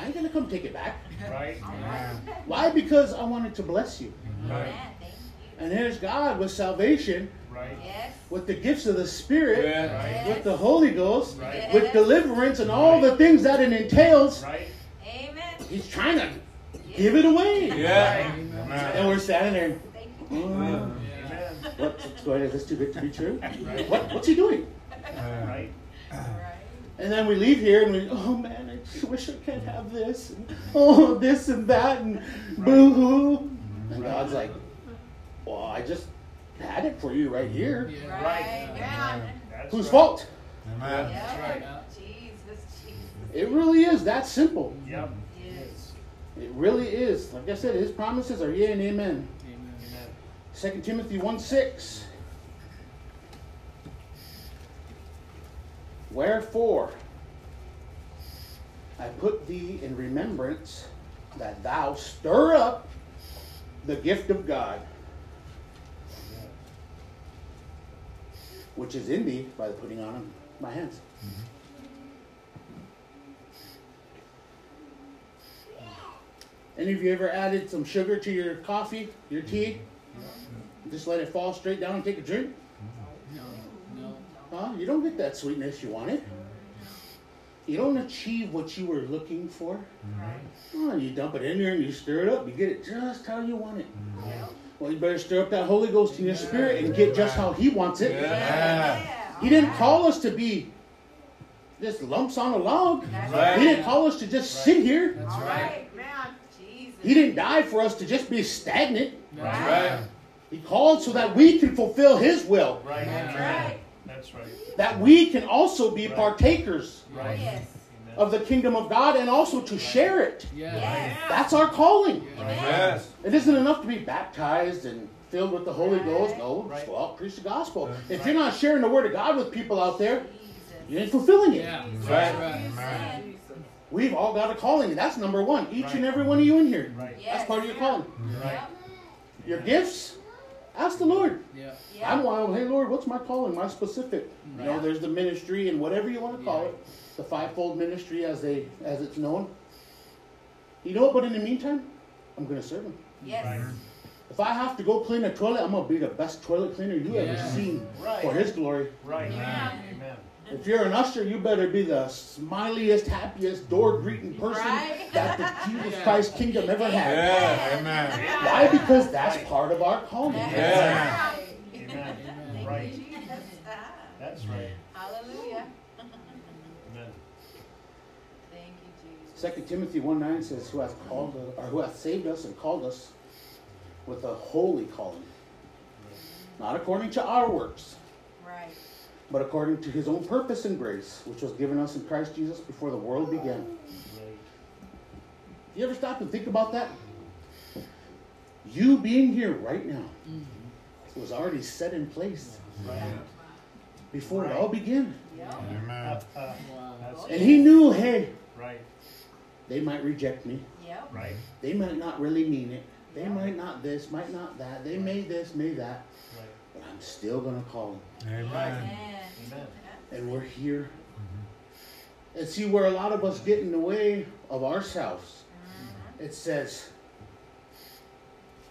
I ain't gonna come take it back. Right. All right. Why? Because I wanted to bless you. Right. Amen. Thank you. And here's God with salvation, Right. Yes. with the gifts of the Spirit, Yeah. Right. with the Holy Ghost, Right. with deliverance, and all the things that it entails. Right. Amen. He's trying to give it away. Yeah. And we're standing there. Thank you. "Oh, Amen. what, what's going on? Is this too good to be true? What, what's he doing? Right. And then we leave here and we, oh man, I wish I could have this, and oh this and that, and boo hoo. And God's like, well, I just had it for you right here. Yeah. Right. Yeah. That's Whose right. fault? Amen. Yeah. right. Jesus. Jesus. It really is that simple. Yep. Yes. It really is. Like I said, his promises are yea and amen. Amen. Amen. 2 Timothy 1 6. Wherefore, I put thee in remembrance that thou stir up the gift of God, which is in thee by the putting on of my hands. Any of you ever added some sugar to your coffee, your tea? Just let it fall straight down and take a drink? No. No. Huh? You don't get that sweetness you wanted. You don't achieve what you were looking for. Right. Oh, you dump it in there and you stir it up. You get it just how you want it. Mm-hmm. Yep. Well, you better stir up that Holy Ghost in your spirit and get just how He wants it. Yeah. He didn't call us to be just lumps on a log. Right. He didn't call us to just sit here. That's All right. right, man. Jesus. He didn't die for us to just be stagnant. That's Right. He called so that we can fulfill His will, Right. That's right. That's right. that we can also be Right. partakers Right. Yes. Of the kingdom of God and also to share it. Yeah. Yes. That's our calling. Yes. It isn't enough to be baptized and filled with the Holy Ghost. No, Right. just go out preach the gospel. If Right. you're not sharing the word of God with people out there, you ain't fulfilling it. Yeah. Jesus. Right. We've all got a calling. That's number one. Each and every one of you in here. Right. Yes. That's part of your calling. Right. Your gifts, ask the Lord. Yeah. Yep. I'm wild. Hey, Lord, what's my calling? My specific. You know, there's the ministry and whatever you want to call Yeah. it, the fivefold ministry as they as it's known. You know what? But in the meantime, I'm gonna serve Him. Yes. Right. If I have to go clean a toilet, I'm gonna be the best toilet cleaner you ever seen Right. for His glory. Right. Yeah. Amen. If you're an usher, you better be the smiliest, happiest, door greeting person Right. that the Jesus Yeah. Christ kingdom ever had. Yeah. Amen. Why? Because that's part of our calling. That's Yeah. right. Amen. Thank Right. Jesus. That's right. Hallelujah. Amen. Thank you, Jesus. Second Timothy 1 9 says, Who hath called us, or who hath saved us and called us with a holy calling. Not according to our works, Right. But according to his own purpose and grace, which was given us in Christ Jesus before the world began. You ever stop and think about that? You being here right now was already set in place Right. before it all began. Yep. Uh, uh, Wow. And he knew, hey, right. they might reject me. Yep. Right. They might not really mean it. They might not this, might not that. They may this, may that. Right. But I'm still going to call them. Amen. Amen. And we're here. Mm-hmm. And see where a lot of us get in the way of ourselves. Mm-hmm. It says,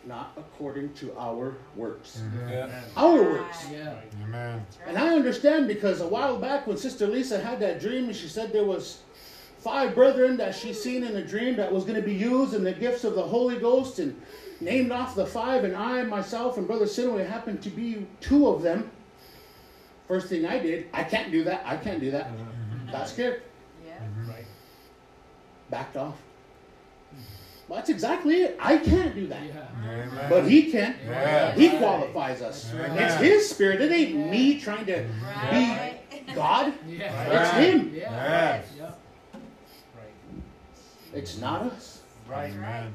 not according to our works. Mm-hmm. Amen. Our works. Yeah. Amen. And I understand because a while back when Sister Lisa had that dream and she said there was five brethren that she seen in a dream that was going to be used in the gifts of the Holy Ghost and named off the five and I myself and Brother Sinaway happened to be two of them. First thing I did, I can't do that. I can't do that. Got scared. Yeah. Right. Backed off. Well, that's exactly it. I can't do that. Yeah. But he can. Yeah. He qualifies us. It's his spirit. It ain't me trying to Right. be God. Yeah. It's him. Yeah. Yeah. It's not us. Right. Right.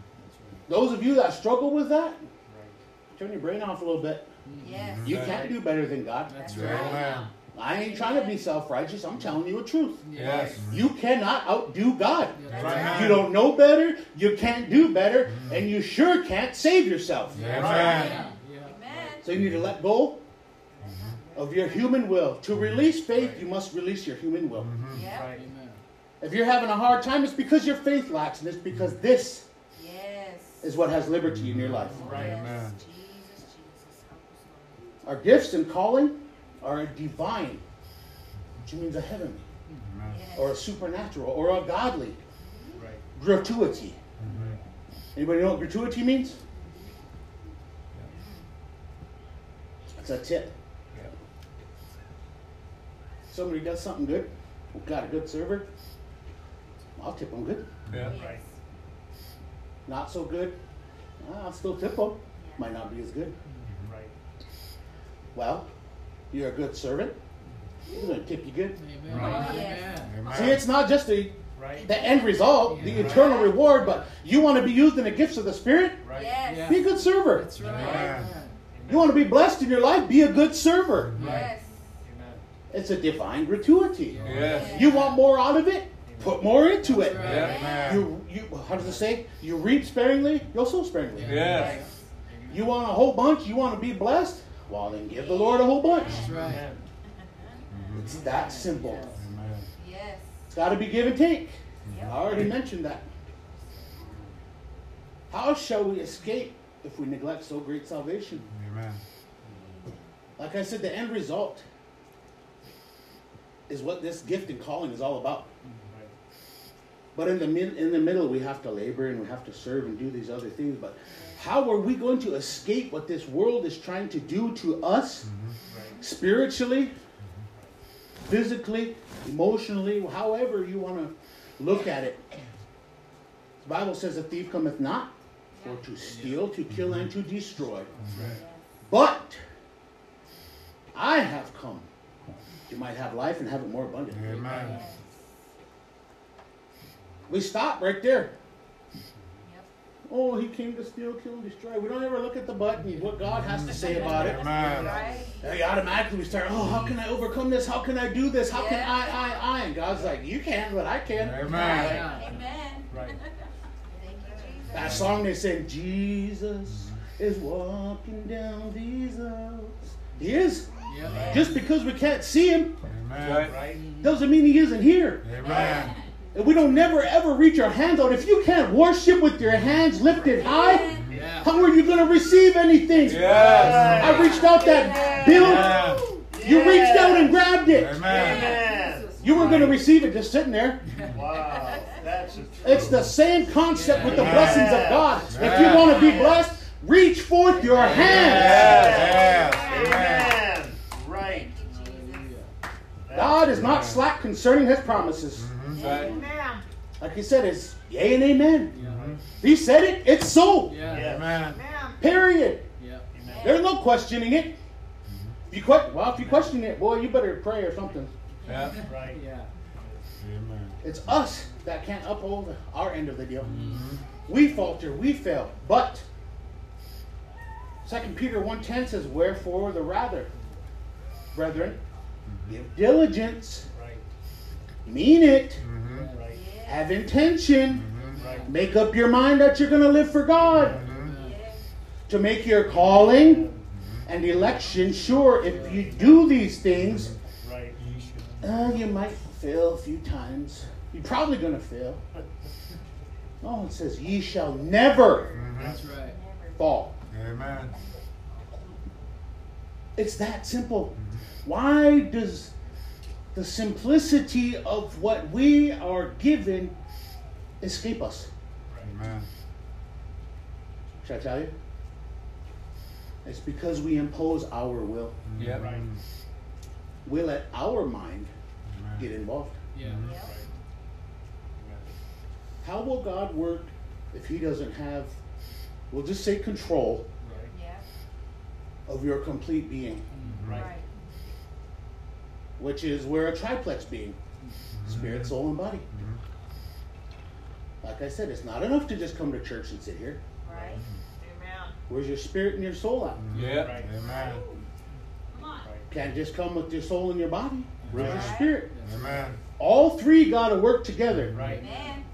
Those of you that struggle with that, Right. turn your brain off a little bit. Yes. You can't do better than God. That's That's right. right. I ain't trying to be self righteous. I'm telling you the truth. Yes. You cannot outdo God. That's Right. right. You don't know better, you can't do better, and you sure can't save yourself. Amen. Yeah. Yeah. Amen. So you need to let go of your human will. To release faith, you must release your human will. Yep. Right. Amen. If you're having a hard time, it's because your faith lacks, and it's because this Yes. Is what has liberty in your life. Right. Amen. Jesus, Jesus, help us, Our gifts and calling are a divine, which means a heavenly, Lord. or a supernatural, or a godly Right. gratuity. Mm-hmm. Anybody know what gratuity means? It's a tip. Yeah. Somebody does something good, got a good server, I'll tip them good. Yeah. Right. Not so good, I'll still tip them. Might not be as good. Right. Well, you're a good servant. He's going to tip you good. Amen. Right. Oh, Amen. See, it's not just a Right. the end result, the eternal reward, but you want to be used in the gifts of the Spirit? Right. Yes. Yeah. Be a good server. That's right. Amen. You want to be blessed in your life? Be a good server. Yes. Amen. It's a divine gratuity. Yes. You want more out of it? Put more into it. That's right. Amen. You, you, how does it say? You reap sparingly, you'll sow sparingly. Yes. You want a whole bunch? You want to be blessed? Well, then give the Lord a whole bunch. That's right. Mm-hmm. It's that simple. Yes. It's got to be give and take. I already mentioned that. How shall we escape if we neglect so great salvation? Amen. Like I said, the end result is what this gift and calling is all about. But in the mid, in the middle, we have to labor and we have to serve and do these other things. But how are we going to escape what this world is trying to do to us Right. spiritually, physically, emotionally, however you want to look at it? The Bible says, "A thief cometh not for to steal, to kill, and to destroy." But I have come. You might have life and have it more abundantly. Amen. We stop right there. Yep. Oh, he came to steal, kill, and destroy. We don't ever look at the button, what God has to say about it. Amen. Right. Automatically we start, oh, how can I overcome this? How can I do this? How can I, I, I? And God's like, you can, but I can. Amen. Right. Amen. Right. Thank you, Jesus. That song they sing, Jesus is walking down these aisles. He is. Yep. Just because we can't see him Amen. Right. doesn't mean he isn't here. Amen. And we don't never ever reach our hands out. If you can't worship with your hands lifted high, Yeah. how are you going to receive anything? Yes. I reached out that bill. Amen. You reached out and grabbed it. Amen. Amen. You weren't going to receive it just sitting there. Wow. That's. It's the same concept with the blessings of God. If you want to be blessed, reach forth your hands. Yes. Yes. Amen. Amen. Right. God is not slack concerning his promises. Mm-hmm. Right. Like he said, it's yea and amen. Yeah. He said it, it's so. Yeah. Yes. Amen. Period. Yeah. Amen. There's no questioning it. Mm-hmm. If you que- well, if you question it, boy, you better pray or something. Yeah. Right. Yeah. Amen. It's us that can't uphold our end of the deal. We falter, we fail. But 2 Peter 1.10 says, Wherefore the rather, brethren, give diligence, Right. Mean it, Mhm. Right. have intention, Right. make up your mind that you're going to live for God, Mhm. to make your calling and election sure. If you do these things, Right. uh, you might fail a few times. You're probably going to fail. Oh, it says, Ye shall never That's right. fall. Amen. It's that simple. Why does the simplicity of what we are given escape us? Amen. Should I tell you? It's because we impose our will. Mm, yep. Right. We let our mind Amen. get involved. Yeah. Mm, yep. How will God work if He doesn't have, we'll just say, control Right. Of your complete being, mm, Right. Right. which is we're a triplex being spirit, mm-hmm. soul, and body. Mm-hmm. Like I said, it's not enough to just come to church and sit here. Right. Mm-hmm. Where's your spirit and your soul at? Yeah. Right. Amen. Right. Can't just come with your soul and your body. Where's your Right. spirit? Amen. All three got to work together Right. Amen.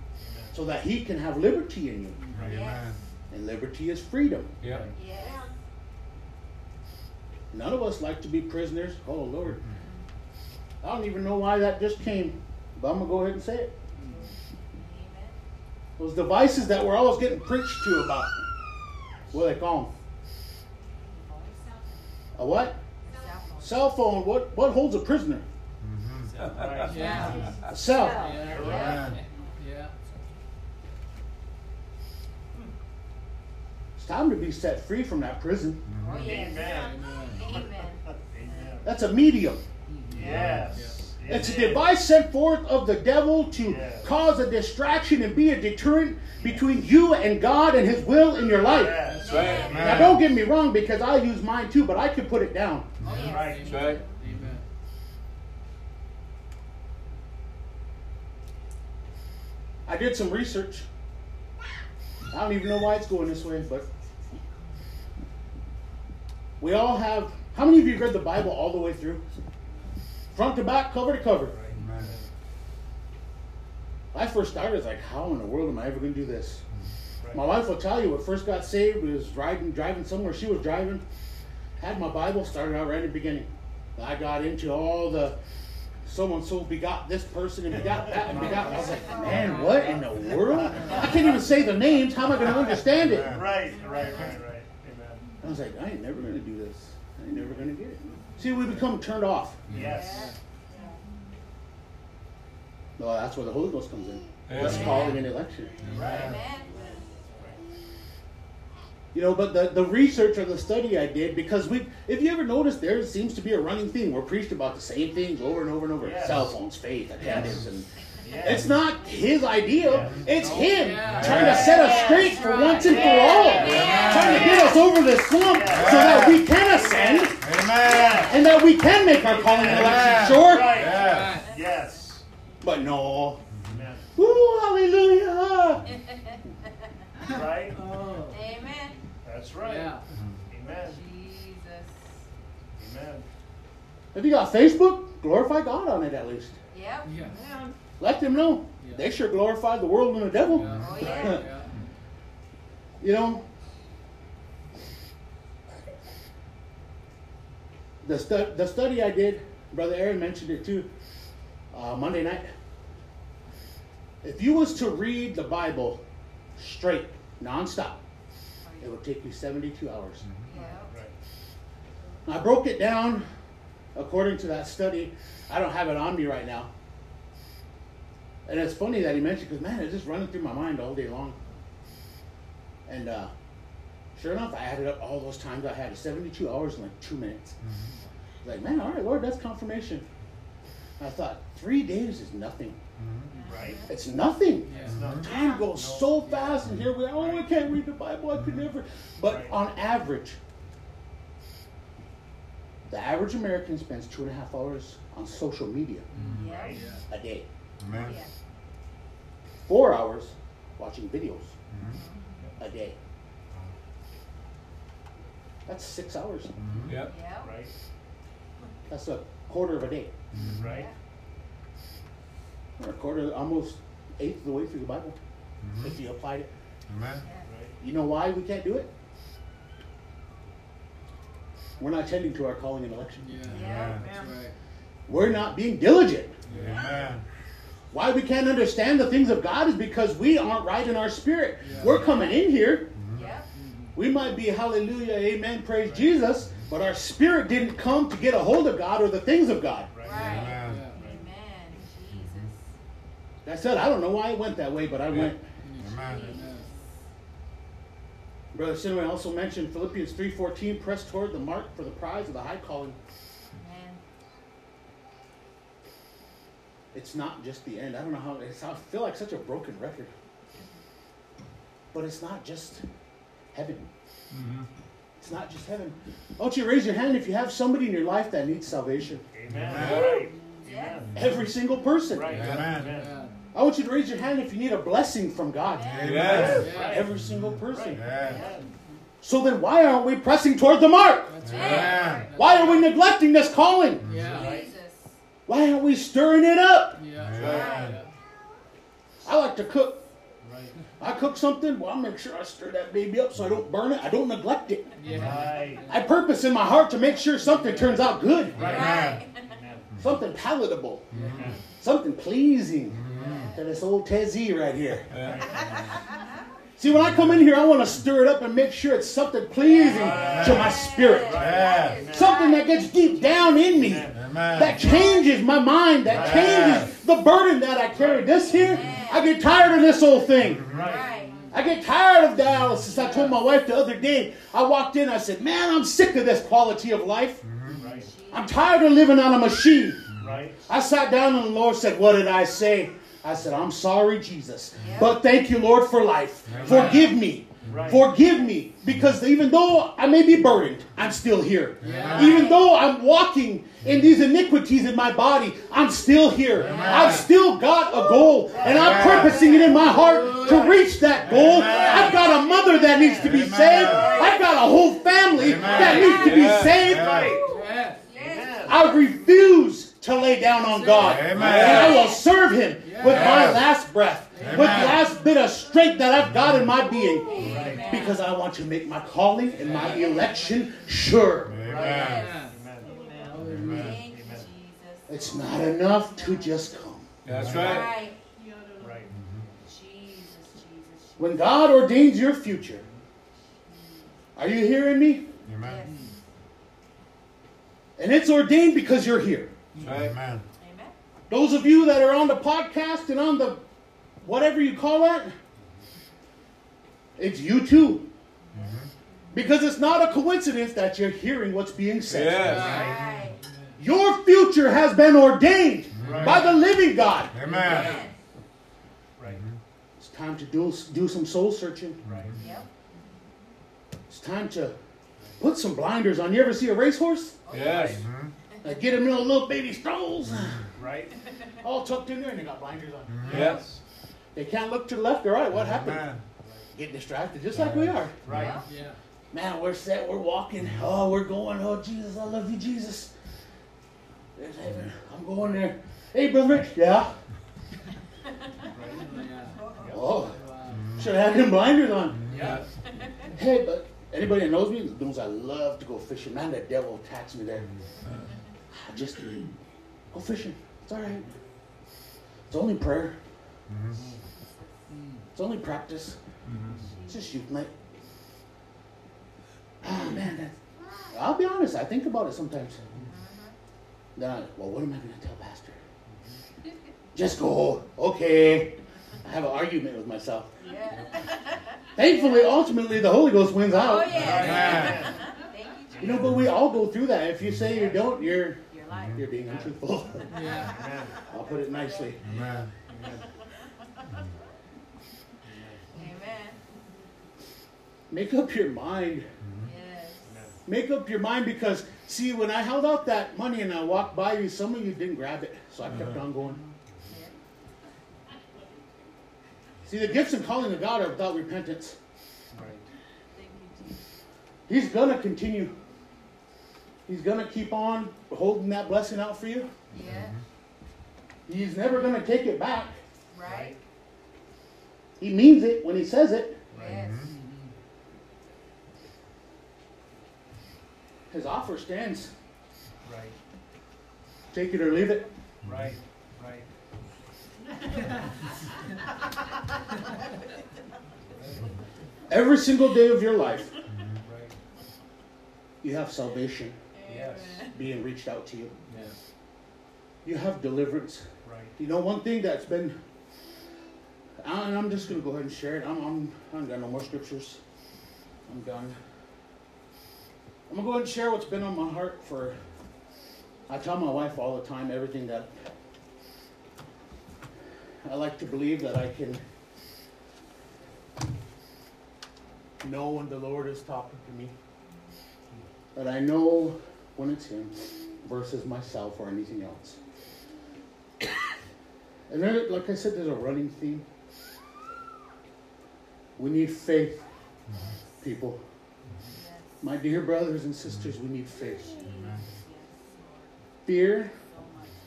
so that He can have liberty in you. Amen. And liberty is freedom. Yep. Yes. None of us like to be prisoners. Oh, Lord. I don't even know why that just came, but I'm going to go ahead and say it. Those devices that we're always getting preached to about. What do they call them? A what? Cell phone. What, what holds a prisoner? Right. Yeah. A cell. Yeah. Amen. Yeah. It's time to be set free from that prison. Yes. Amen. Amen. Amen. That's a medium. Yes. It's a device sent forth of the devil to Yes. cause a distraction and be a deterrent between you and God and His will in your life. Yes. Right. Now, don't get me wrong, because I use mine too, but I can put it down. Oh, yes. Right. That's right. Amen. I did some research. I don't even know why it's going this way, but we all have. How many of you read the Bible all the way through? Front to back, cover to cover. Amen. I first started, I was like, how in the world am I ever going to do this? My wife will tell you, when first got saved, was riding, driving somewhere. She was driving, had my Bible, started out right at the beginning. I got into all the so and so begot this person and begot that and begot. I was like, man, what in the world? I can't even say the names. How am I going to understand it? Right, right, right, right. Amen. I was like, I ain't never going to do this. I ain't never going to get it. See, we become turned off. Yes. Well, that's where the Holy Ghost comes in. Yeah. It's calling an election. Right. Amen. You know, but the, the research or the study I did, because we, if you ever notice, there seems to be a running theme. We're preached about the same things over and over and over. Yes. Cell phones, faith, attendance, and Yes. it's not his idea. It's oh, him Yeah. trying to set us straight for once and for all. Yeah. Trying to get us over this slump so that we can ascend Amen. and that we can make our calling and election sure. Right. Yeah. Yes. But no. Amen. Woo, hallelujah. Right. Oh. Amen. That's right. Yeah. Amen. Jesus. Amen. If you got Facebook, glorify God on it at least. Yep. Yeah. Let them know. Yeah. They sure glorify the world and the devil. Yeah. Oh, yeah. Yeah. You know, the, stu- the study I did, Brother Aaron mentioned it too, uh, Monday night. If you was to read the Bible straight, nonstop, it would take you 72 hours. Right. I broke it down according to that study. I don't have it on me right now. And it's funny that he mentioned because man, it's just running through my mind all day long. And uh, sure enough, I added up all those times I had 72 hours in like two minutes. Mm-hmm. Like, man, all right, Lord, that's confirmation. And I thought, three days is nothing. Mm-hmm. Right. It's nothing. Yeah. It's mm-hmm. not. Time goes so fast, and here we are. Oh, I can't read the Bible. I could never. But Right. on average, the average American spends two and a half hours on social media Yep. Right. a day. Amen. Yeah. Four hours watching videos a day. That's six hours. Mm-hmm. Yep. Yep. Right. That's a quarter of a day. Mm-hmm. Right. Or a quarter, almost eighth of the way through the Bible, mm-hmm. if you applied it. Amen. Right. You know why we can't do it? We're not tending to our calling and election. Yeah. Yeah. That's right. We're not being diligent. Amen. Why we can't understand the things of God is because we aren't right in our spirit. Yeah. We're coming in here. Yep. We might be hallelujah, amen, praise Jesus, but our spirit didn't come to get a hold of God or the things of God. Right. Right. Amen. Amen. Jesus. I said, I don't know why it went that way, but I went. Amen. Amen. Brother Sinway also mentioned Philippians 3.14, press toward the mark for the prize of the high calling. Amen. It's not just the end. I don't know how, it's, I feel like such a broken record. But it's not just heaven. It's not just heaven. Why don't you raise your hand if you have somebody in your life that needs salvation? Amen. Amen. Right. Amen. Every single person. Right. Amen. Yeah. I want you to raise your hand if you need a blessing from God. Yes. Yeah. Every single person. Amen. So then why aren't we pressing toward the mark? That's right. Amen. Why are we neglecting this calling? Yeah. Jesus. Why aren't we stirring it up? Yeah. Yeah. I like to cook. Right. I cook something, well, I make sure I stir that baby up so I don't burn it. I don't neglect it. Yeah. Right. I purpose in my heart to make sure something turns out good, Right. Right. Something palatable, Amen. something pleasing to this old Tezzy right here. See, when I come in here, I want to stir it up and make sure it's something pleasing to my spirit. Yes. Something that gets deep down in me. Amen. that changes my mind, that changes the burden that I carry. This here, I get tired of this old thing. Right. I get tired of dialysis. I told my wife the other day, I walked in, I said, Man, I'm sick of this quality of life. Right. I'm tired of living on a machine. Right. I sat down and the Lord said, What did I say? I said, I'm sorry, Jesus. But thank you, Lord, for life. Amen. Forgive me. Right. Forgive me because even though I may be burdened, I'm still here. Yeah. Even though I'm walking in these iniquities in my body, I'm still here. I've still got a goal and I'm purposing it in my heart to reach that goal. I've got a mother that needs to be Amen. saved. I've got a whole family that needs to be saved. Right. Yes. Yes. I refuse to lay down on God. And I will serve Him with my last breath, with the last bit of strength that I've got in my being. Amen. Because I want to make my calling and my election sure. Amen. Amen. Thank you, Jesus. It's not enough to just come. That's right. Right. Right. Jesus, Jesus, Jesus. When God ordains your future, are you hearing me? Amen. Yes. And it's ordained because you're here. Amen. Amen. Those of you that are on the podcast and on the whatever you call that, it's you too. Mm-hmm. Because it's not a coincidence that you're hearing what's being said. Yes. Right. Your future has been ordained Right. by the living God. Amen. Yes. Right. It's time to do, do some soul searching. Right. Yep. It's time to put some blinders on. You ever see a racehorse? Oh, yes. Mm-hmm. Like get them in a little baby strolls, mm-hmm. Right. all tucked in there, and they got blinders on. Mm-hmm. Yes. They can't look to the left or right. What happened? Amen. Get distracted, just like we are. Right. Yeah. Man, we're set, we're walking. Oh, we're going. Oh, Jesus, I love you, Jesus. There's. I'm going there. Hey, Brother. Yeah. Oh. Oh, should have had him blinders on. Yeah. Hey, but anybody that knows me knows I love to go fishing. Man, the devil attacks me there. I just go fishing. It's all right. It's only prayer. It's only practice. It's just youth night. Ah, man, that, I'll be honest. I think about it sometimes. Then I, well, what am I going to tell Pastor? Just go. Okay. I have an argument with myself. Yeah. Thankfully, ultimately, the Holy Ghost wins Oh, out. yes. Amen. Thank you, Jesus. You know, but we all go through that. If you say you don't, you're Your life. you're being untruthful. Yeah. Amen. I'll put it nicely. Amen. Amen. Make up your mind. Yes. Make up your mind because see, when I held out that money and I walked by you, some of you didn't grab it, so I kept uh-huh. on going. See, the gifts and calling of God are without repentance. Right. Thank you, Jesus. He's gonna continue. He's gonna keep on holding that blessing out for you. Yeah. He's never gonna take it back. Right. He means it when he says it. Yes. His offer stands. Right. Take it or leave it. Right. Right. Every single day of your life, mm-hmm. Right. you have salvation Yes. being reached out to you. Yes. You have deliverance. Right. You know, one thing that's been, and I'm just going to go ahead and share it. I'm, I'm, I don't got no more scriptures. I'm done. I'm going to go ahead and share what's been on my heart for, I tell my wife all the time everything that I like to believe that I can know when the Lord is talking to me. That I know when it's Him versus myself or anything else. And then, like I said, there's a running theme. We need faith, mm-hmm. people. My dear brothers and sisters, we need faith. Fear.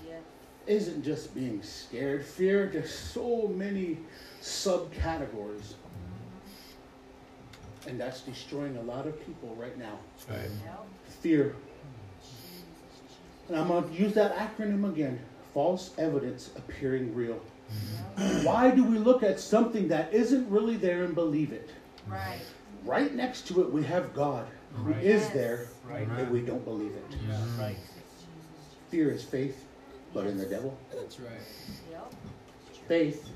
Yes. isn't just being scared. Fear, there's so many subcategories. And that's destroying a lot of people right now. Right. Fear. And I'm going to use that acronym again false evidence appearing real. Why do we look at something that isn't really there and believe it? Right. Right next to it, we have God, who Right. is there, Right. and we don't believe it. Yeah. Right. Fear is faith, but in the devil. That's right. Yep. Faith.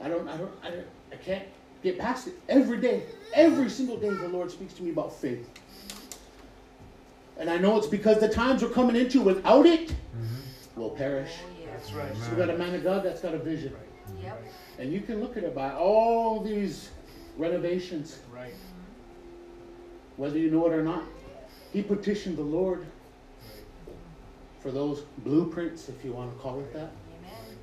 I don't, I don't, I don't, I can't get past it. Every day, every single day, the Lord speaks to me about faith. And I know it's because the times we're coming into without it, mm-hmm. will perish. Oh, yes. That's right. So we got a man of God that's got a vision. Yep. And you can look at it by all these renovations, Right. Whether you know it or not. He petitioned the Lord for those blueprints, if you want to call it that. Amen.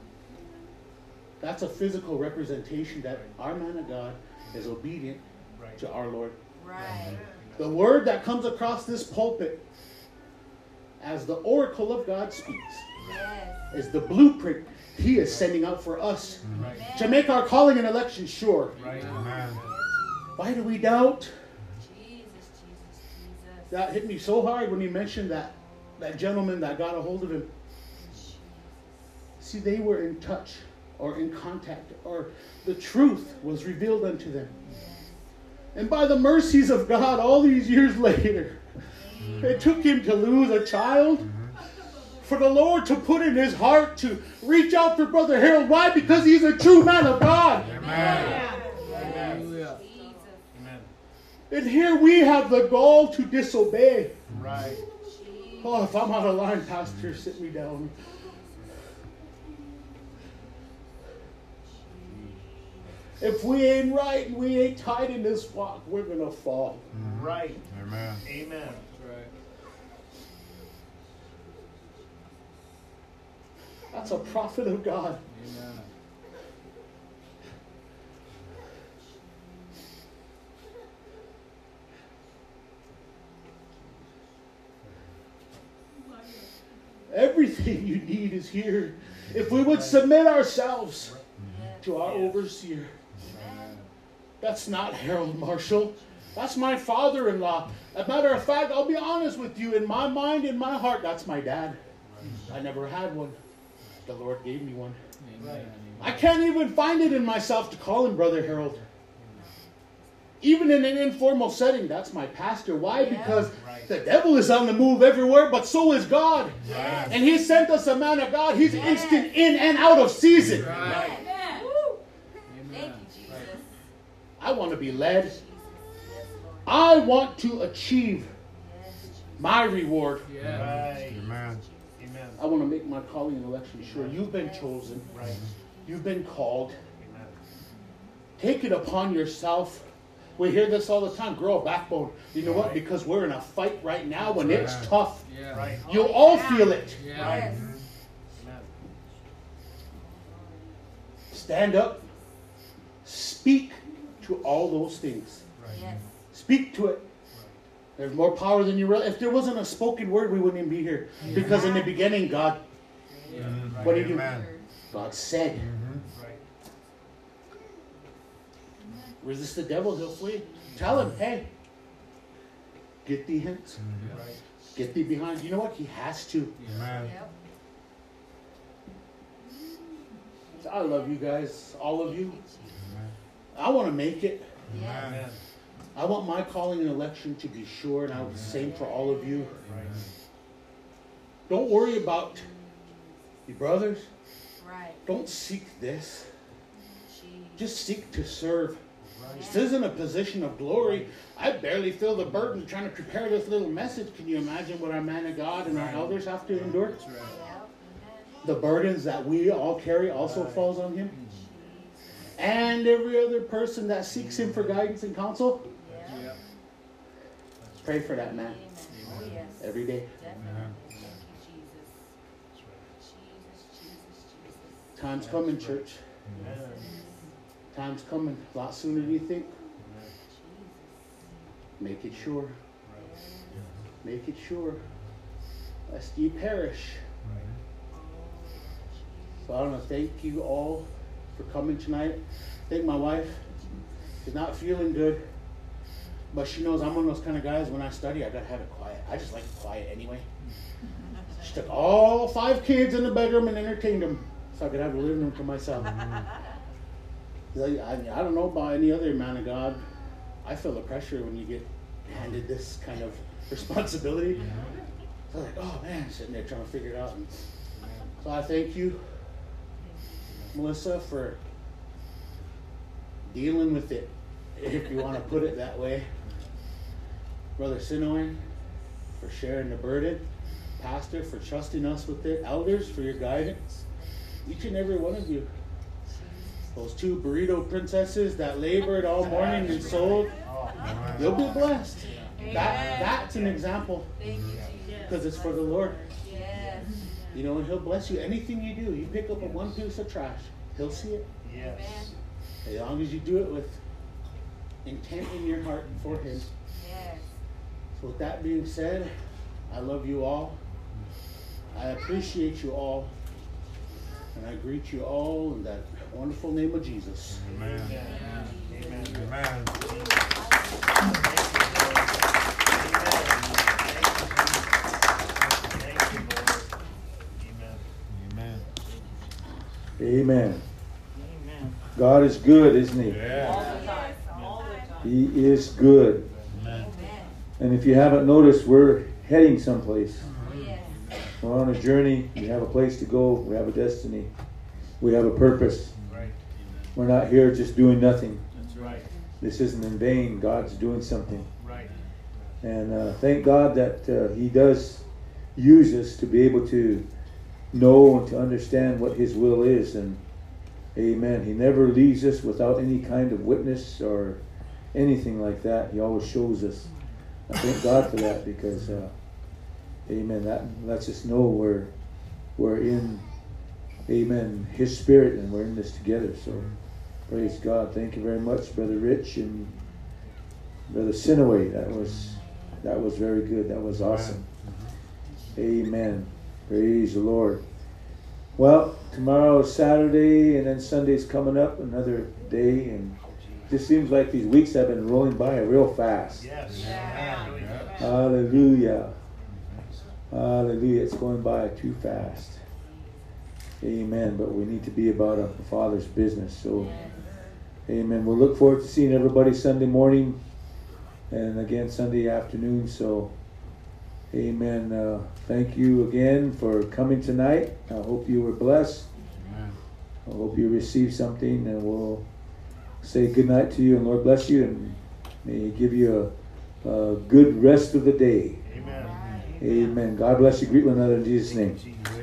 That's a physical representation that our man of God is obedient Right. to our Lord. Right. The word that comes across this pulpit as the oracle of God speaks Yes. is the blueprint He is sending out for us Amen. to make our calling and election sure. Right. Amen. Why do we doubt? That hit me so hard when he mentioned that that gentleman that got a hold of him. See, they were in touch or in contact, or the truth was revealed unto them. And by the mercies of God, all these years later, it took him to lose a child. For the Lord to put in his heart to reach out for Brother Harold. Why? Because he's a true man of God. Amen. Hallelujah. Jesus. Amen. And here we have the gall to disobey. Right. Oh, if I'm out of line, Pastor, sit me down. If we ain't right and we ain't tight in this walk, we're gonna fall. Right. Amen. Amen. That's right. That's a prophet of God. Amen. Everything you need is here. If we would submit ourselves to our overseer. That's not Harold Marshall. That's my father in law. As a matter of fact, I'll be honest with you. In my mind, in my heart, that's my dad. I never had one. The Lord gave me one. Amen. I can't even find it in myself to call him Brother Harold. Even in an informal setting, that's my pastor. Why? Yeah. Because Right. the devil is on the move everywhere, but so is God. Yes. And he sent us a man of God. He's instant in and out of season. Right. Amen. Amen. Thank you, Jesus. I want to be led. Yes, I want to achieve my reward. Yeah. Amen. Amen. I want to make my calling and election sure. You've been chosen. Right. You've been called. Take it upon yourself. We hear this all the time. Grow a backbone. You know what? Because we're in a fight right now and it's Right. tough. Yeah. Right. You'll all feel it. Yeah. Yes. Stand up. Speak to all those things. Yes. Speak to it. There's more power than you realize. If there wasn't a spoken word, we wouldn't even be here. Because in the beginning, God, Yeah. What do you do? God said, Mhm. Right. Resist the devil, he'll flee. Tell him, hey, get thee hence. Right. Get thee behind. You know what? He has to. Amen. Yep. I love you guys, all of you. Amen. I want to make it. Amen. I want my calling and election to be sure, and I would same for all of you. Right. Don't worry about your brothers. Right. Don't seek this. Jesus. Just seek to serve. Right. This isn't a position of glory. I barely feel the burden trying to prepare this little message. Can you imagine what our man of God and our elders have to endure? That's right. Yep. Amen. The burdens that we all carry also falls on him. And every other person that seeks him for guidance and counsel, Yeah. Yep. pray for that man Amen. Yes. every day. Time's coming, church. Time's coming. A lot sooner than you think. Make it sure. Make it sure. Lest ye perish. So I want to thank you all for coming tonight. Thank my wife. She's not feeling good. But she knows I'm one of those kind of guys when I study, I gotta have it quiet. I just like quiet anyway. She took all five kids in the bedroom and entertained them so I could have the living room to myself. I, I, I don't know about any other man of God. I feel the pressure when you get handed this kind of responsibility. So like, oh man, sitting there trying to figure it out. And so I thank you, Melissa, for dealing with it, if you want to put it that way. Brother Sinoan, for sharing the burden. Pastor, for trusting us with it. Elders, for your guidance. Each and every one of you. Those two burrito princesses that labored all morning and sold, you'll be blessed. That that's an example Thank you, Jesus. because it's for the Lord. You know, and He'll bless you. Anything you do, you pick up a one piece of trash, He'll see it. Yes. As long as you do it with intent in your heart for Him. Yes. So with that being said, I love you all. I appreciate you all. And I greet you all in that wonderful name of Jesus. Amen. Amen. Amen. Thank you, Lord. Amen. Amen. Amen. Amen. God is good, isn't He? Yeah. the time. All the time. He is good. Amen. Amen. And if you haven't noticed, we're heading someplace. Oh. We're on a journey. We have a place to go. We have a destiny. We have a purpose. We're not here just doing nothing. That's right. This isn't in vain. God's doing something. Right. And uh, thank God that uh, He does use us to be able to know and to understand what His will is. And Amen. He never leaves us without any kind of witness or anything like that. He always shows us. I thank God for that because, uh, Amen. That lets us know we're we're in, Amen, His Spirit, and we're in this together. So, praise God. Thank you very much, Brother Rich and Brother Sinaway. That was that was very good. That was awesome. Amen. Praise the Lord. Well, tomorrow is Saturday, and then Sunday's coming up, another day, and it just seems like these weeks have been rolling by real fast. Yes. Yeah. Hallelujah. Hallelujah. It's going by too fast. Amen. But we need to be about a Father's business. So, amen. We'll look forward to seeing everybody Sunday morning and again Sunday afternoon. So, amen. Uh, thank you again for coming tonight. I hope you were blessed. Amen. I hope you received something, and we'll say good night to you, and Lord bless you, and may He give you a, a good rest of the day. Amen. Amen. God bless you. Greet one another in Jesus' name. Jesus.